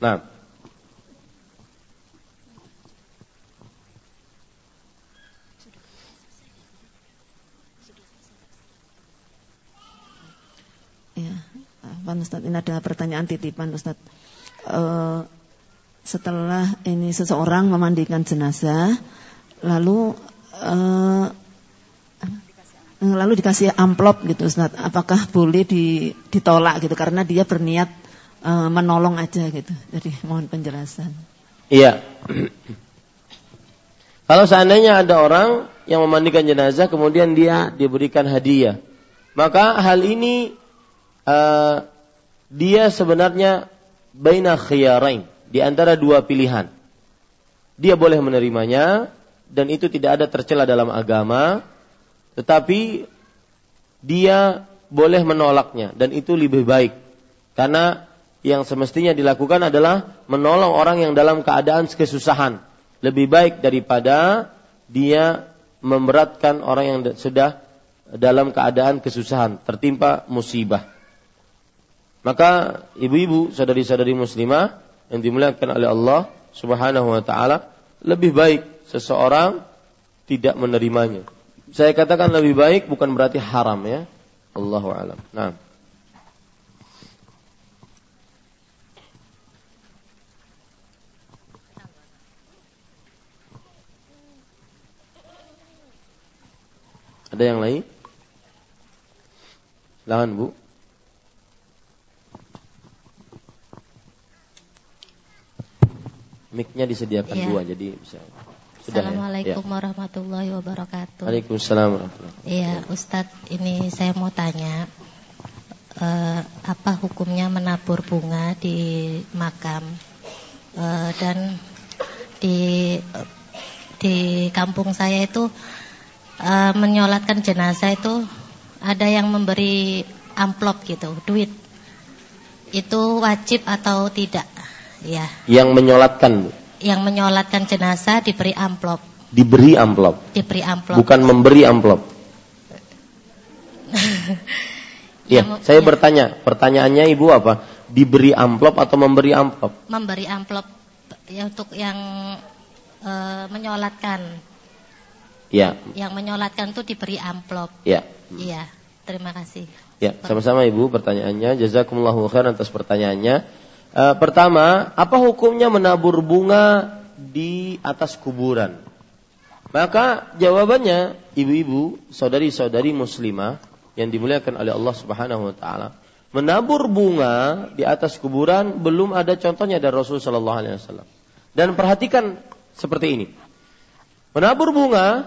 Nah. Ya, Pak Ustadz, ini ada pertanyaan titipan Ustadz. Uh, setelah ini seseorang memandikan jenazah, lalu uh, lalu dikasih amplop gitu Ustaz. Apakah boleh ditolak gitu karena dia berniat uh, menolong aja gitu. Jadi mohon penjelasan. Iya. *clears throat* Kalau seandainya ada orang yang memandikan jenazah kemudian dia diberikan hadiah, maka hal ini uh, dia sebenarnya baina khiyarain, di antara dua pilihan. Dia boleh menerimanya dan itu tidak ada tercela dalam agama, tetapi dia boleh menolaknya dan itu lebih baik karena yang semestinya dilakukan adalah menolong orang yang dalam keadaan kesusahan. Lebih baik daripada dia memberatkan orang yang sudah dalam keadaan kesusahan, tertimpa musibah. Maka ibu-ibu, saudari-saudari muslimah yang dimuliakan oleh Allah Subhanahu wa taala, lebih baik seseorang tidak menerimanya. Saya katakan lebih baik bukan berarti haram ya. Allahu alam. Nah. Ada yang lain? Silakan Bu. Miknya disediakan ya. dua jadi bisa. Sudah ya? Assalamualaikum ya? warahmatullahi wabarakatuh. Waalaikumsalam warahmatullahi Iya, Ustadz, ini saya mau tanya eh, apa hukumnya menabur bunga di makam eh, dan di di kampung saya itu uh, menyolatkan jenazah itu ada yang memberi amplop gitu, duit. Itu wajib atau tidak? Ya. Yang menyolatkan, Yang menyolatkan jenazah diberi amplop. Diberi amplop. Diberi amplop. Bukan memberi amplop. *laughs* ya, saya ya. bertanya, pertanyaannya Ibu apa? Diberi amplop atau memberi amplop? Memberi amplop ya untuk yang e, menyolatkan Ya. Yang menyolatkan itu diberi amplop. Ya. Iya. Terima kasih. Ya, sama-sama Ibu pertanyaannya. Jazakumullahu khairan atas pertanyaannya. E, pertama, apa hukumnya menabur bunga di atas kuburan? Maka jawabannya ibu-ibu, saudari-saudari muslimah yang dimuliakan oleh Allah Subhanahu wa taala, menabur bunga di atas kuburan belum ada contohnya dari Rasul sallallahu alaihi wasallam. Dan perhatikan seperti ini. Menabur bunga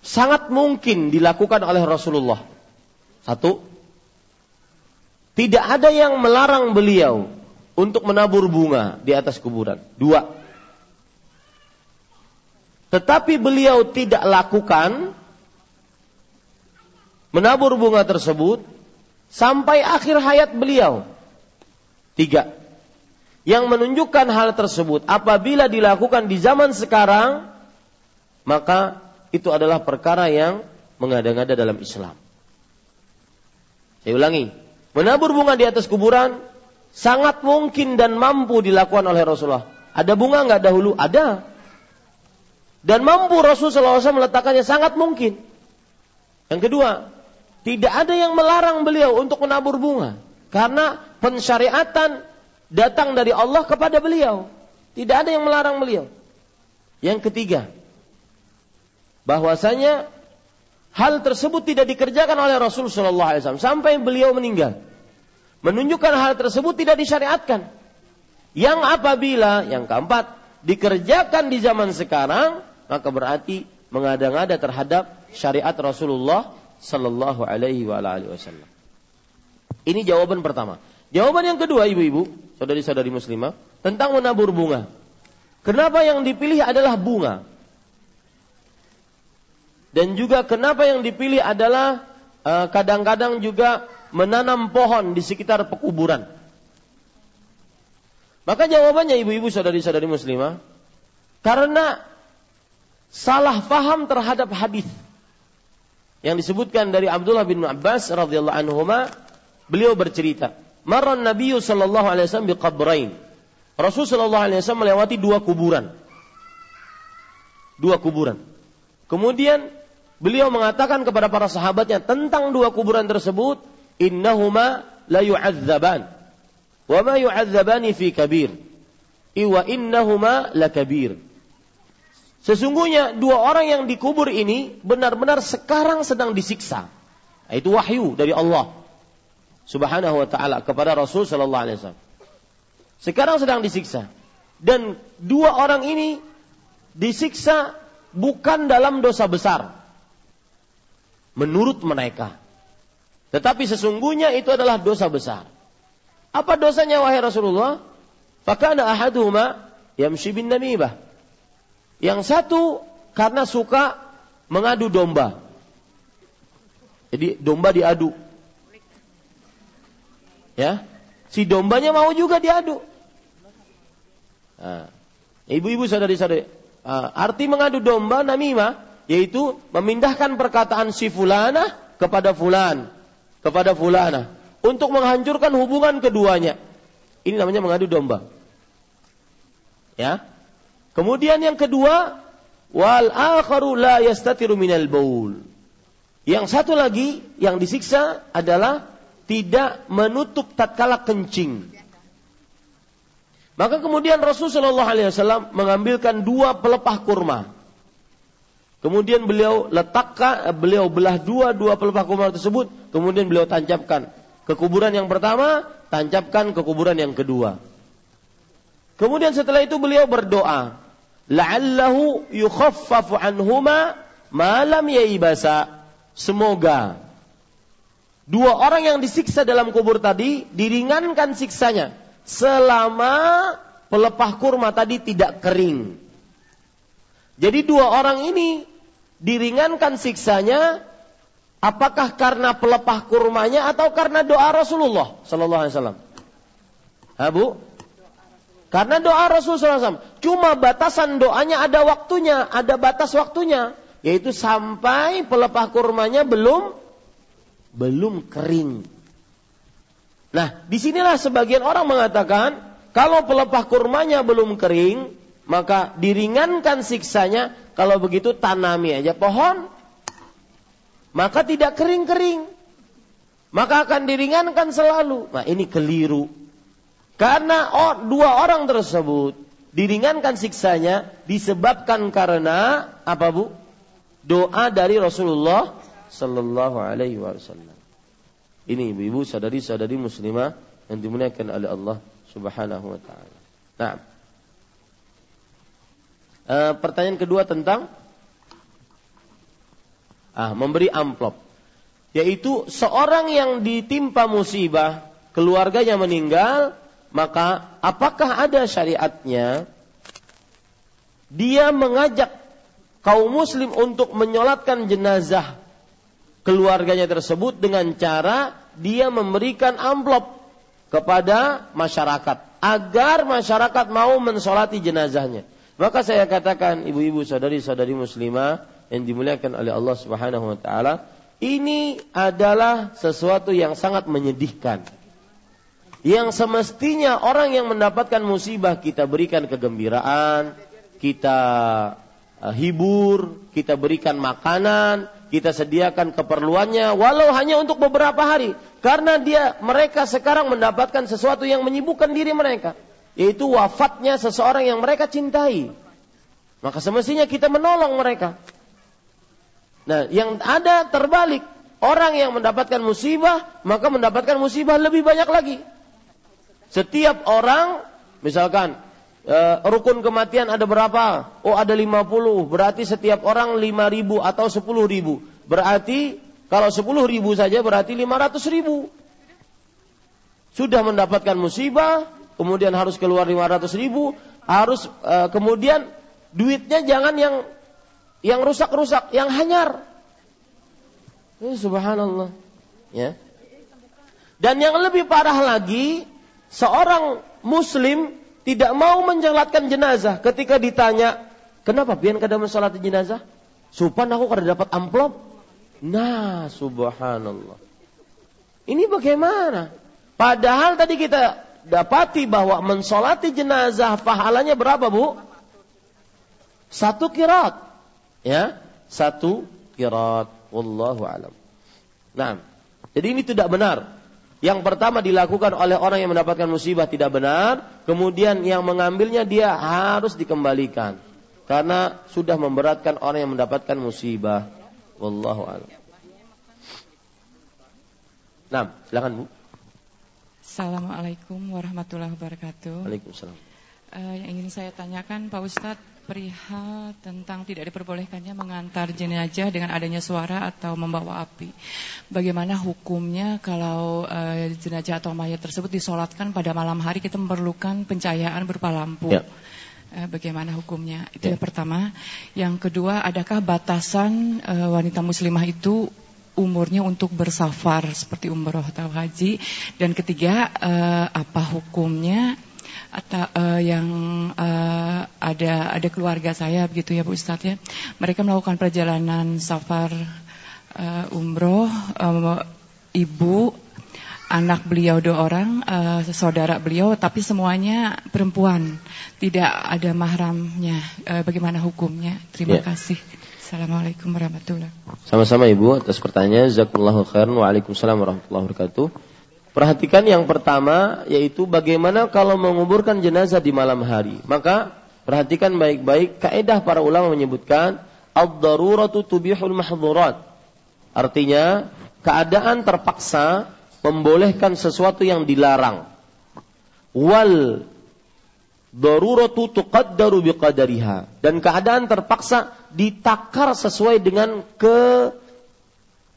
sangat mungkin dilakukan oleh Rasulullah. Satu. Tidak ada yang melarang beliau untuk menabur bunga di atas kuburan. Dua. Tetapi beliau tidak lakukan menabur bunga tersebut sampai akhir hayat beliau. Tiga. Yang menunjukkan hal tersebut apabila dilakukan di zaman sekarang, maka itu adalah perkara yang mengada-ngada dalam Islam. Saya ulangi, menabur bunga di atas kuburan sangat mungkin dan mampu dilakukan oleh Rasulullah. Ada bunga nggak dahulu? Ada. Dan mampu Rasulullah SAW meletakkannya sangat mungkin. Yang kedua, tidak ada yang melarang beliau untuk menabur bunga. Karena pensyariatan datang dari Allah kepada beliau. Tidak ada yang melarang beliau. Yang ketiga, bahwasanya hal tersebut tidak dikerjakan oleh Rasulullah SAW sampai beliau meninggal menunjukkan hal tersebut tidak disyariatkan. Yang apabila yang keempat dikerjakan di zaman sekarang maka berarti mengada-ngada terhadap syariat Rasulullah sallallahu alaihi wasallam. Ini jawaban pertama. Jawaban yang kedua ibu-ibu, saudari-saudari muslimah, tentang menabur bunga. Kenapa yang dipilih adalah bunga? Dan juga kenapa yang dipilih adalah eh, kadang-kadang juga menanam pohon di sekitar pekuburan? Maka jawabannya ibu-ibu saudari-saudari muslimah, karena salah faham terhadap hadis yang disebutkan dari Abdullah bin Abbas radhiyallahu anhu beliau bercerita, "Marran Nabi sallallahu alaihi wasallam biqabrain." Rasul sallallahu alaihi wasallam melewati dua kuburan. Dua kuburan. Kemudian beliau mengatakan kepada para sahabatnya tentang dua kuburan tersebut, innahuma la yu'adzaban wa ma yu'adzabani fi kabir iwa innahuma la kabir Sesungguhnya dua orang yang dikubur ini benar-benar sekarang sedang disiksa. Itu wahyu dari Allah Subhanahu wa taala kepada Rasul sallallahu alaihi wasallam. Sekarang sedang disiksa. Dan dua orang ini disiksa bukan dalam dosa besar. Menurut mereka. Tetapi sesungguhnya itu adalah dosa besar. Apa dosanya wahai Rasulullah? Fakana ahaduhuma yamshi bin namimah. Yang satu karena suka mengadu domba. Jadi domba diadu. Ya, si dombanya mau juga diadu. Nah, ibu-ibu saudari-saudari, uh, arti mengadu domba namimah yaitu memindahkan perkataan si fulana kepada fulan kepada fulana untuk menghancurkan hubungan keduanya. Ini namanya mengadu domba. Ya. Kemudian yang kedua, wal akharu la yastatiru minal baul. Yang satu lagi yang disiksa adalah tidak menutup tatkala kencing. Maka kemudian Rasulullah SAW mengambilkan dua pelepah kurma. Kemudian beliau letakkan, beliau belah dua dua pelepah kurma tersebut. Kemudian beliau tancapkan ke kuburan yang pertama, tancapkan ke kuburan yang kedua. Kemudian setelah itu beliau berdoa, la'allahu yukhaffafu anhuma malam yaibasa. Semoga dua orang yang disiksa dalam kubur tadi diringankan siksanya selama pelepah kurma tadi tidak kering. Jadi dua orang ini diringankan siksanya apakah karena pelepah kurmanya atau karena doa Rasulullah sallallahu alaihi wasallam? Abu? Karena doa Rasulullah SAW. Cuma batasan doanya ada waktunya, ada batas waktunya. Yaitu sampai pelepah kurmanya belum belum kering. Nah, di sinilah sebagian orang mengatakan, kalau pelepah kurmanya belum kering, maka diringankan siksanya kalau begitu tanami aja pohon, maka tidak kering-kering. Maka akan diringankan selalu. Nah ini keliru. Karena oh, dua orang tersebut diringankan siksanya disebabkan karena apa bu? Doa dari Rasulullah Sallallahu Alaihi Wasallam. Ini ibu-ibu sadari-sadari muslimah yang dimuliakan oleh Allah Subhanahu Wa Taala. Nah, E, pertanyaan kedua tentang ah, memberi amplop. Yaitu seorang yang ditimpa musibah keluarganya meninggal, maka apakah ada syariatnya dia mengajak kaum muslim untuk menyolatkan jenazah keluarganya tersebut dengan cara dia memberikan amplop kepada masyarakat agar masyarakat mau mensolati jenazahnya. Maka saya katakan ibu-ibu saudari-saudari muslimah yang dimuliakan oleh Allah Subhanahu wa taala, ini adalah sesuatu yang sangat menyedihkan. Yang semestinya orang yang mendapatkan musibah kita berikan kegembiraan, kita uh, hibur, kita berikan makanan, kita sediakan keperluannya walau hanya untuk beberapa hari karena dia mereka sekarang mendapatkan sesuatu yang menyibukkan diri mereka yaitu wafatnya seseorang yang mereka cintai. Maka semestinya kita menolong mereka. Nah, yang ada terbalik, orang yang mendapatkan musibah, maka mendapatkan musibah lebih banyak lagi. Setiap orang, misalkan, e, rukun kematian ada berapa? Oh, ada 50, berarti setiap orang 5 ribu atau 10 ribu. Berarti, kalau 10 ribu saja berarti 500 ribu. Sudah mendapatkan musibah, kemudian harus keluar 500 ribu, harus e, kemudian duitnya jangan yang yang rusak-rusak, yang hanyar. Ya, subhanallah. Ya. Dan yang lebih parah lagi, seorang muslim tidak mau menjalatkan jenazah ketika ditanya, "Kenapa pian kada mensalat jenazah?" Supan aku kada dapat amplop. Nah, subhanallah. Ini bagaimana? Padahal tadi kita dapati bahwa mensolati jenazah pahalanya berapa bu? Satu kirat. Ya, satu kirat. Wallahu alam. Nah, jadi ini tidak benar. Yang pertama dilakukan oleh orang yang mendapatkan musibah tidak benar, kemudian yang mengambilnya dia harus dikembalikan karena sudah memberatkan orang yang mendapatkan musibah. Wallahu a'lam. Nah, silakan Bu. Assalamualaikum warahmatullahi wabarakatuh. Waalaikumsalam. Uh, yang ingin saya tanyakan Pak Ustadz perihal tentang tidak diperbolehkannya mengantar jenazah dengan adanya suara atau membawa api. Bagaimana hukumnya kalau uh, jenazah atau mayat tersebut disolatkan pada malam hari kita memerlukan pencahayaan berupa lampu. Ya. Uh, bagaimana hukumnya? Itu ya. yang pertama. Yang kedua, adakah batasan uh, wanita muslimah itu umurnya untuk bersafar seperti umroh atau haji. Dan ketiga uh, apa hukumnya? Atau uh, yang uh, ada ada keluarga saya begitu ya Bu Ustadz ya. Mereka melakukan perjalanan safar uh, umroh uh, ibu anak beliau dua orang uh, saudara beliau tapi semuanya perempuan. Tidak ada mahramnya. Uh, bagaimana hukumnya? Terima yeah. kasih Assalamualaikum warahmatullahi wabarakatuh. Sama-sama Ibu atas pertanyaan. Jazakumullahu khairan. Waalaikumsalam warahmatullahi wabarakatuh. Perhatikan yang pertama yaitu bagaimana kalau menguburkan jenazah di malam hari. Maka perhatikan baik-baik kaidah para ulama menyebutkan ad-daruratu tubihul mahdhurat. Artinya keadaan terpaksa membolehkan sesuatu yang dilarang. Wal daruratu tuqaddaru biqadariha dan keadaan terpaksa ditakar sesuai dengan ke,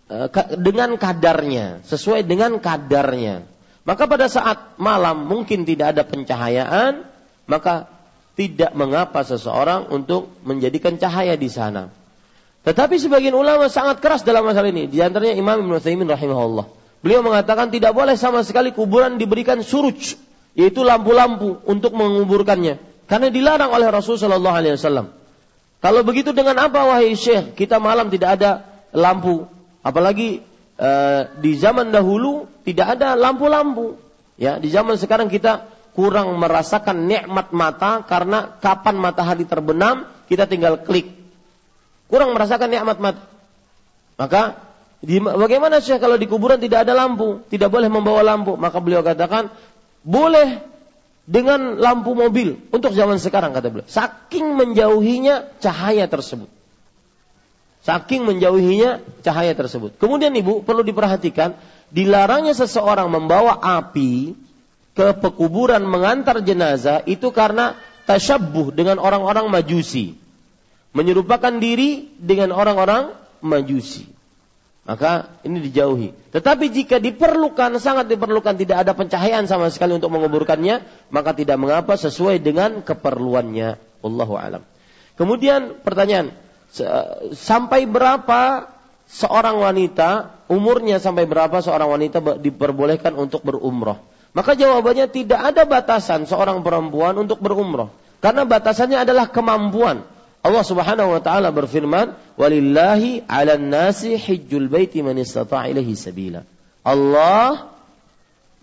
eh, dengan kadarnya, sesuai dengan kadarnya. Maka pada saat malam mungkin tidak ada pencahayaan, maka tidak mengapa seseorang untuk menjadikan cahaya di sana. Tetapi sebagian ulama sangat keras dalam masalah ini. Di antaranya Imam Ibn Utsaimin rahimahullah. Beliau mengatakan tidak boleh sama sekali kuburan diberikan suruj yaitu lampu-lampu untuk menguburkannya karena dilarang oleh Rasul Shallallahu Alaihi Wasallam. Kalau begitu dengan apa wahai Syekh? Kita malam tidak ada lampu, apalagi e, di zaman dahulu tidak ada lampu-lampu. Ya, di zaman sekarang kita kurang merasakan nikmat mata karena kapan matahari terbenam kita tinggal klik. Kurang merasakan nikmat mata. Maka di, bagaimana Syekh kalau di kuburan tidak ada lampu, tidak boleh membawa lampu? Maka beliau katakan boleh dengan lampu mobil untuk zaman sekarang kata beliau. Saking menjauhinya cahaya tersebut. Saking menjauhinya cahaya tersebut. Kemudian ibu perlu diperhatikan dilarangnya seseorang membawa api ke pekuburan mengantar jenazah itu karena tasyabuh dengan orang-orang majusi. Menyerupakan diri dengan orang-orang majusi. Maka ini dijauhi. Tetapi jika diperlukan, sangat diperlukan, tidak ada pencahayaan sama sekali untuk menguburkannya, maka tidak mengapa sesuai dengan keperluannya. Allahu alam. Kemudian pertanyaan, sampai berapa seorang wanita, umurnya sampai berapa seorang wanita diperbolehkan untuk berumroh? Maka jawabannya tidak ada batasan seorang perempuan untuk berumroh. Karena batasannya adalah kemampuan. Allah Subhanahu wa taala berfirman, "Walillahi 'alan nasi hijjul baiti man istata'a ilaihi sabila." Allah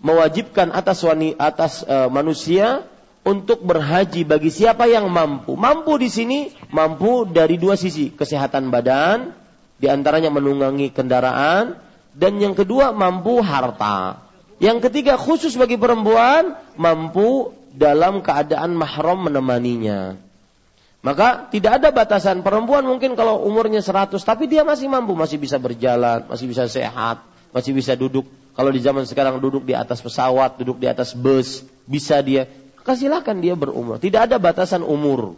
mewajibkan atas wanita atas uh, manusia untuk berhaji bagi siapa yang mampu. Mampu di sini mampu dari dua sisi, kesehatan badan, di antaranya menunggangi kendaraan, dan yang kedua mampu harta. Yang ketiga khusus bagi perempuan mampu dalam keadaan mahram menemaninya. Maka tidak ada batasan perempuan mungkin kalau umurnya 100 tapi dia masih mampu, masih bisa berjalan, masih bisa sehat, masih bisa duduk. Kalau di zaman sekarang duduk di atas pesawat, duduk di atas bus, bisa dia. Maka dia berumur. Tidak ada batasan umur.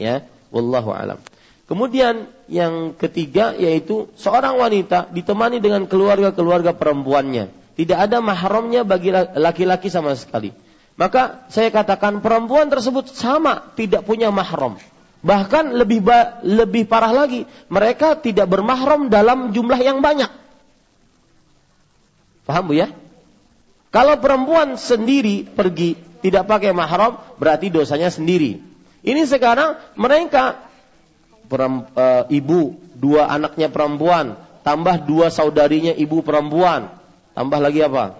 Ya, wallahu alam. Kemudian yang ketiga yaitu seorang wanita ditemani dengan keluarga-keluarga perempuannya. Tidak ada mahramnya bagi laki-laki sama sekali. Maka saya katakan perempuan tersebut sama tidak punya mahram. Bahkan lebih ba lebih parah lagi, mereka tidak bermahram dalam jumlah yang banyak. Paham Bu ya? Kalau perempuan sendiri pergi tidak pakai mahram, berarti dosanya sendiri. Ini sekarang mereka e, ibu dua anaknya perempuan, tambah dua saudarinya ibu perempuan, tambah lagi apa?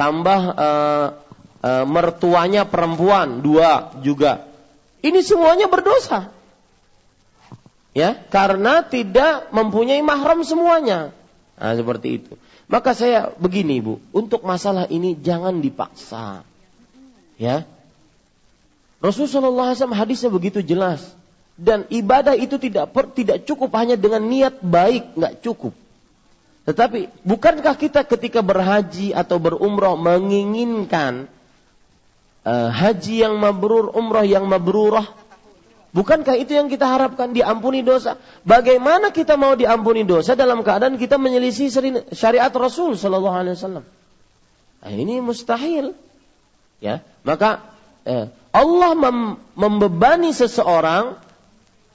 Tambah e, e, mertuanya perempuan dua juga ini semuanya berdosa. Ya, karena tidak mempunyai mahram semuanya. Nah, seperti itu. Maka saya begini, Bu, untuk masalah ini jangan dipaksa. Ya. Rasulullah SAW hadisnya begitu jelas. Dan ibadah itu tidak per, tidak cukup hanya dengan niat baik, nggak cukup. Tetapi bukankah kita ketika berhaji atau berumrah menginginkan uh, haji yang mabrur, umrah yang mabrurah. Bukankah itu yang kita harapkan diampuni dosa? Bagaimana kita mau diampuni dosa dalam keadaan kita menyelisih syariat Rasul Shallallahu Alaihi Wasallam? Nah, ini mustahil. Ya, maka eh, Allah mem membebani seseorang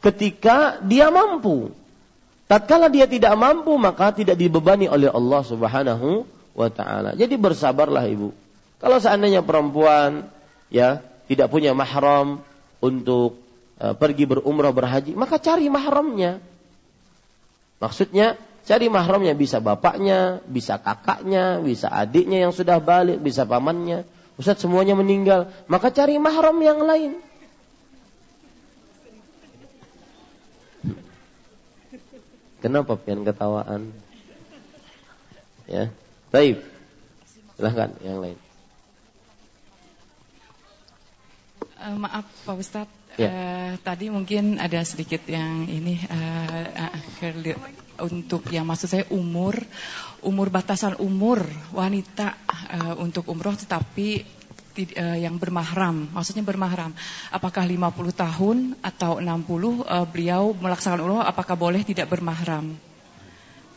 ketika dia mampu. Tatkala dia tidak mampu maka tidak dibebani oleh Allah Subhanahu wa taala. Jadi bersabarlah Ibu. Kalau seandainya perempuan ya tidak punya mahram untuk uh, pergi berumrah berhaji, maka cari mahramnya. Maksudnya cari mahramnya bisa bapaknya, bisa kakaknya, bisa adiknya yang sudah balik, bisa pamannya. Ustaz semuanya meninggal, maka cari mahram yang lain. Kenapa pian ketawaan? Ya, baik. Silahkan yang lain. Uh, maaf Pak Ustadz, ya. uh, tadi mungkin ada sedikit yang ini uh, uh, untuk yang maksud saya umur, umur batasan umur wanita uh, untuk umroh tetapi uh, yang bermahram, maksudnya bermahram. Apakah 50 tahun atau 60 uh, beliau melaksanakan umroh apakah boleh tidak bermahram?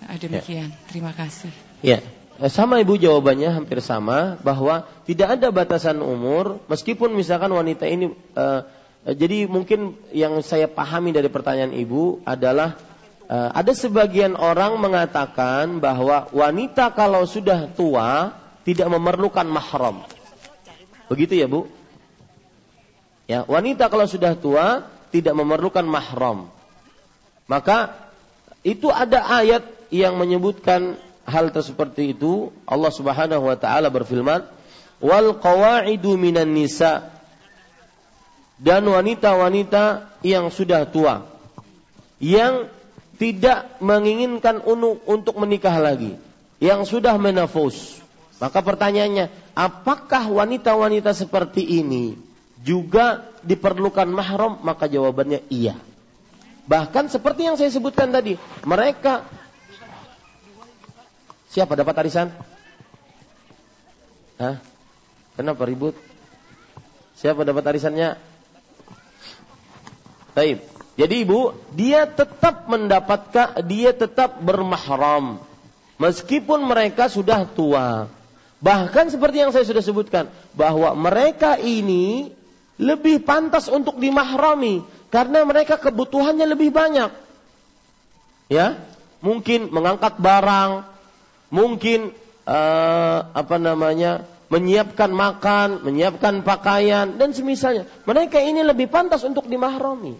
Uh, demikian. Ya. Terima kasih. Ya. Eh, sama ibu jawabannya hampir sama bahwa tidak ada batasan umur meskipun misalkan wanita ini uh, jadi mungkin yang saya pahami dari pertanyaan ibu adalah uh, ada sebagian orang mengatakan bahwa wanita kalau sudah tua tidak memerlukan mahram. Begitu ya, Bu? Ya, wanita kalau sudah tua tidak memerlukan mahram. Maka itu ada ayat yang menyebutkan hal seperti itu Allah Subhanahu wa taala berfirman wal qawaidu minan nisa. Dan wanita-wanita yang sudah tua yang tidak menginginkan untuk menikah lagi yang sudah menafus. Maka pertanyaannya apakah wanita-wanita seperti ini juga diperlukan mahram? Maka jawabannya iya. Bahkan seperti yang saya sebutkan tadi mereka Siapa dapat arisan? Hah? Kenapa ribut? Siapa dapat arisannya? Baik. Jadi ibu, dia tetap mendapatkan, dia tetap bermahram. Meskipun mereka sudah tua. Bahkan seperti yang saya sudah sebutkan, bahwa mereka ini lebih pantas untuk dimahrami. Karena mereka kebutuhannya lebih banyak. Ya, mungkin mengangkat barang, mungkin uh, apa namanya menyiapkan makan, menyiapkan pakaian dan semisalnya. Mereka ini lebih pantas untuk dimahrami.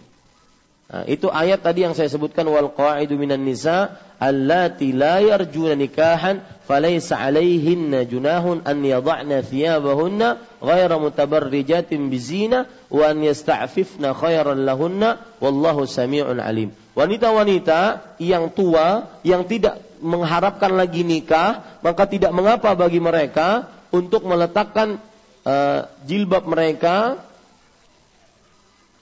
Nah, itu ayat tadi yang saya sebutkan wal qaidu minan nisa allati la yarjuna nikahan falaysa alaihinna junahun an yad'na thiyabahunna ghayra mutabarrijatin bizina wa an yasta'fifna khairan lahunna wallahu sami'un alim. Wanita-wanita yang tua yang tidak mengharapkan lagi nikah, maka tidak mengapa bagi mereka untuk meletakkan uh, jilbab mereka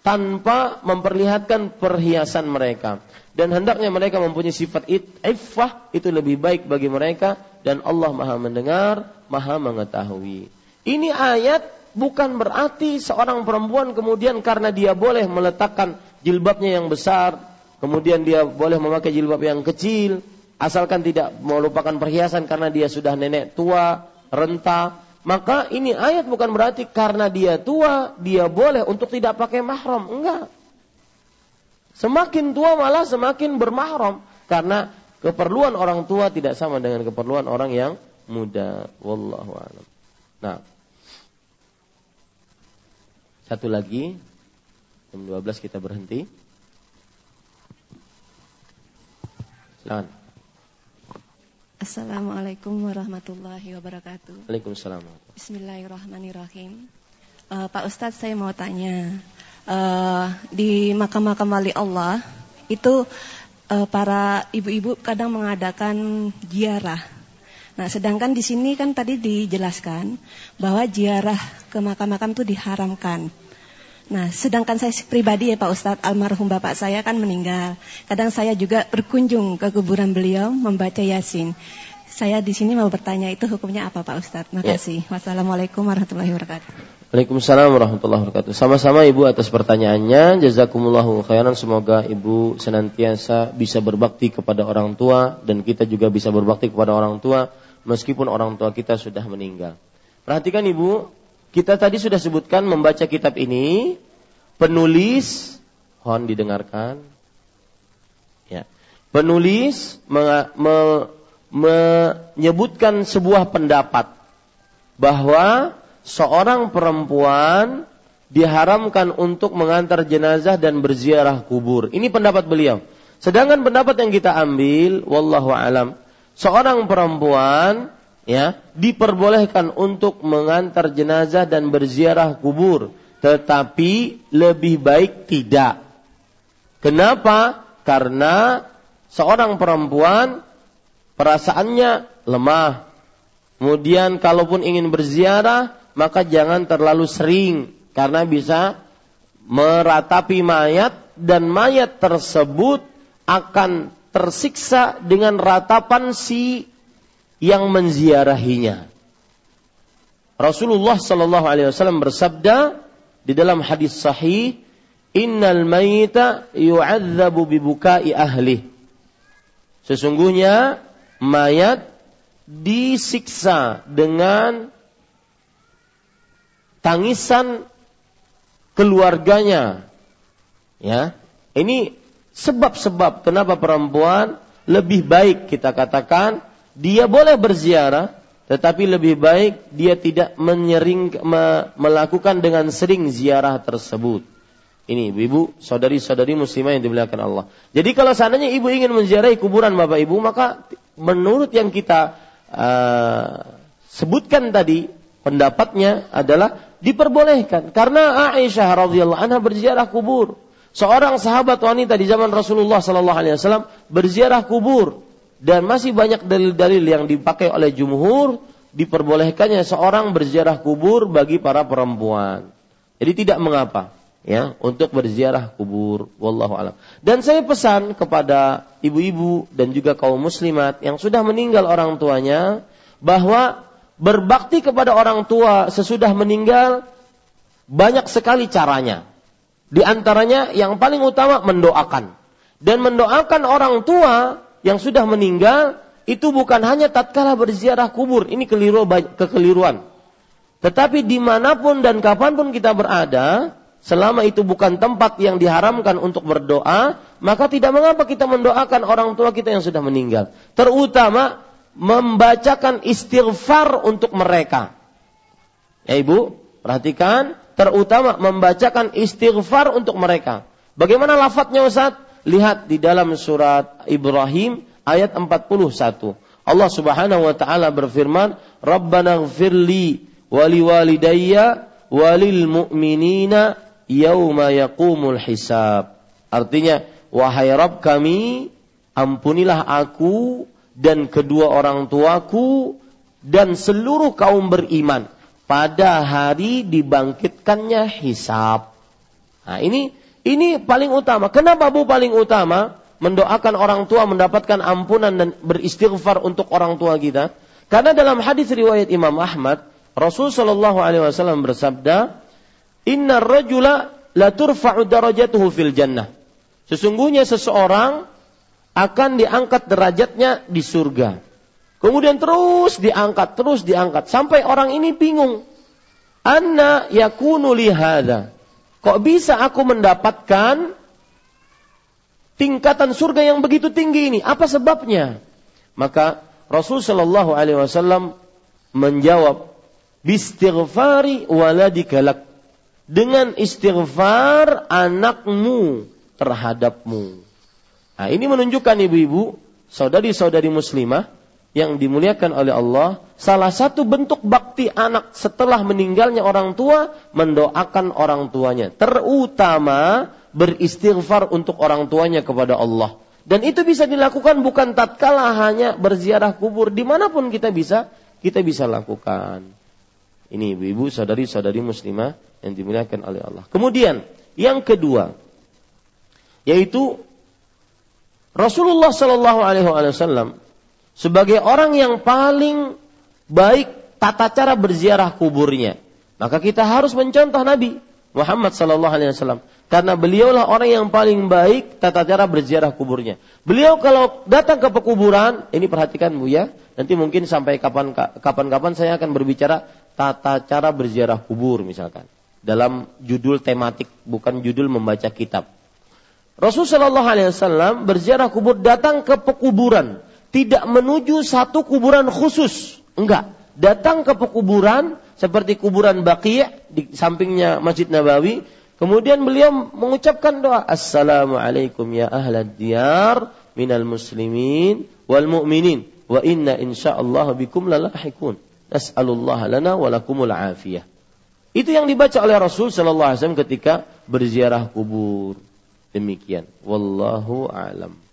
tanpa memperlihatkan perhiasan mereka dan hendaknya mereka mempunyai sifat iffah itu lebih baik bagi mereka dan Allah Maha mendengar, Maha mengetahui. Ini ayat bukan berarti seorang perempuan kemudian karena dia boleh meletakkan jilbabnya yang besar, kemudian dia boleh memakai jilbab yang kecil, asalkan tidak melupakan perhiasan karena dia sudah nenek tua, renta, maka ini ayat bukan berarti karena dia tua, dia boleh untuk tidak pakai mahram. Enggak. Semakin tua malah semakin bermahram. Karena keperluan orang tua tidak sama dengan keperluan orang yang muda. Wallahu a'lam. Nah. Satu lagi. Jam 12 kita berhenti. Silakan. Assalamualaikum warahmatullahi wabarakatuh. Waalaikumsalam. Bismillahirrahmanirrahim. Uh, Pak Ustadz saya mau tanya, uh, di makam-makam wali Allah itu uh, para ibu-ibu kadang mengadakan ziarah. Nah, sedangkan di sini kan tadi dijelaskan bahwa ziarah ke makam-makam itu diharamkan. Nah, sedangkan saya pribadi ya Pak Ustadz, almarhum bapak saya kan meninggal. Kadang saya juga berkunjung ke kuburan beliau membaca Yasin. Saya di sini mau bertanya itu hukumnya apa Pak Ustadz? Terima ya. kasih. Ya. Wassalamualaikum warahmatullahi wabarakatuh. Waalaikumsalam warahmatullahi wabarakatuh. Sama-sama Ibu atas pertanyaannya. Jazakumullahu khairan. Semoga Ibu senantiasa bisa berbakti kepada orang tua dan kita juga bisa berbakti kepada orang tua meskipun orang tua kita sudah meninggal. Perhatikan Ibu, kita tadi sudah sebutkan membaca kitab ini, penulis, hon didengarkan, ya, penulis me, me, menyebutkan sebuah pendapat bahwa seorang perempuan diharamkan untuk mengantar jenazah dan berziarah kubur. Ini pendapat beliau. Sedangkan pendapat yang kita ambil, wallahu alam, seorang perempuan ya diperbolehkan untuk mengantar jenazah dan berziarah kubur tetapi lebih baik tidak. Kenapa? Karena seorang perempuan perasaannya lemah. Kemudian kalaupun ingin berziarah maka jangan terlalu sering karena bisa meratapi mayat dan mayat tersebut akan tersiksa dengan ratapan si yang menziarahinya. Rasulullah Shallallahu Alaihi Wasallam bersabda di dalam hadis sahih, Innal mayita yu'adzabu bibukai ahli. Sesungguhnya mayat disiksa dengan tangisan keluarganya. Ya, ini sebab-sebab kenapa perempuan lebih baik kita katakan dia boleh berziarah, tetapi lebih baik dia tidak menyering, me, melakukan dengan sering ziarah tersebut. Ini ibu, saudari-saudari muslimah yang dimuliakan Allah. Jadi kalau seandainya ibu ingin menziarahi kuburan bapak ibu, maka menurut yang kita uh, sebutkan tadi, pendapatnya adalah diperbolehkan. Karena Aisyah radhiyallahu anha berziarah kubur. Seorang sahabat wanita di zaman Rasulullah sallallahu alaihi wasallam berziarah kubur dan masih banyak dalil-dalil yang dipakai oleh jumhur diperbolehkannya seorang berziarah kubur bagi para perempuan. Jadi tidak mengapa ya untuk berziarah kubur wallahu alam. Dan saya pesan kepada ibu-ibu dan juga kaum muslimat yang sudah meninggal orang tuanya bahwa berbakti kepada orang tua sesudah meninggal banyak sekali caranya. Di antaranya yang paling utama mendoakan. Dan mendoakan orang tua yang sudah meninggal itu bukan hanya tatkala berziarah kubur. Ini keliru, kekeliruan. Tetapi di mana pun dan kapan pun kita berada, selama itu bukan tempat yang diharamkan untuk berdoa, maka tidak mengapa kita mendoakan orang tua kita yang sudah meninggal. Terutama membacakan istighfar untuk mereka. Ya ibu, perhatikan, terutama membacakan istighfar untuk mereka. Bagaimana lafadznya Ustaz? Lihat di dalam surat Ibrahim ayat 41. Allah Subhanahu wa taala berfirman, "Rabbana ighfirli wa liwalidayya walil mu'minina yauma yaqumul hisab." Artinya, wahai Rabb kami, ampunilah aku dan kedua orang tuaku dan seluruh kaum beriman pada hari dibangkitkannya hisab. Nah, ini ini paling utama. Kenapa Bu paling utama? Mendoakan orang tua mendapatkan ampunan dan beristighfar untuk orang tua kita. Karena dalam hadis riwayat Imam Ahmad, Rasul Shallallahu Alaihi Wasallam bersabda, Inna rajula la turfa'u darajatuhu fil jannah. Sesungguhnya seseorang akan diangkat derajatnya di surga. Kemudian terus diangkat, terus diangkat. Sampai orang ini bingung. Anna yakunu lihada. Kok bisa aku mendapatkan tingkatan surga yang begitu tinggi ini? Apa sebabnya? Maka Rasul Shallallahu Alaihi Wasallam menjawab, "Bistighfari waladikalak." Dengan istighfar anakmu terhadapmu. Nah, ini menunjukkan ibu-ibu, saudari-saudari muslimah yang dimuliakan oleh Allah, salah satu bentuk bakti anak setelah meninggalnya orang tua mendoakan orang tuanya, terutama beristighfar untuk orang tuanya kepada Allah. Dan itu bisa dilakukan bukan tatkala hanya berziarah kubur, di mana pun kita bisa, kita bisa lakukan. Ini ibu-ibu, saudari-saudari muslimah yang dimuliakan oleh Allah. Kemudian, yang kedua, yaitu Rasulullah Shallallahu Alaihi Wasallam sebagai orang yang paling baik tata cara berziarah kuburnya, maka kita harus mencontoh Nabi Muhammad Shallallahu Alaihi Wasallam karena beliaulah orang yang paling baik tata cara berziarah kuburnya. Beliau kalau datang ke pekuburan, ini perhatikan bu ya, nanti mungkin sampai kapan kapan-kapan saya akan berbicara tata cara berziarah kubur misalkan dalam judul tematik bukan judul membaca kitab. Rasulullah Shallallahu Alaihi Wasallam berziarah kubur datang ke pekuburan, tidak menuju satu kuburan khusus, enggak. Datang ke pekuburan seperti kuburan Baqi' di sampingnya Masjid Nabawi, kemudian beliau mengucapkan doa Assalamualaikum ya ahlad diyar minal muslimin wal mu'minin wa inna insyaallah bikum lalahikun. Nas'alullah lana wa lakumul afiyah. Itu yang dibaca oleh Rasul sallallahu alaihi wasallam ketika berziarah kubur. Demikian. Wallahu alam.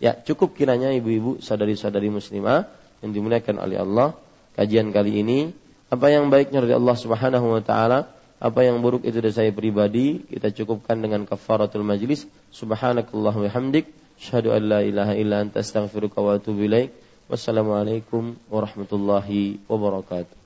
Ya, cukup kiranya ibu-ibu, saudari-saudari muslimah yang dimuliakan oleh Allah. Kajian kali ini apa yang baiknya dari Allah Subhanahu wa taala, apa yang buruk itu dari saya pribadi, kita cukupkan dengan kafaratul majlis. Subhanakallah wa hamdik, syahadu an la ilaha illa anta astaghfiruka. Wassalamualaikum warahmatullahi wabarakatuh.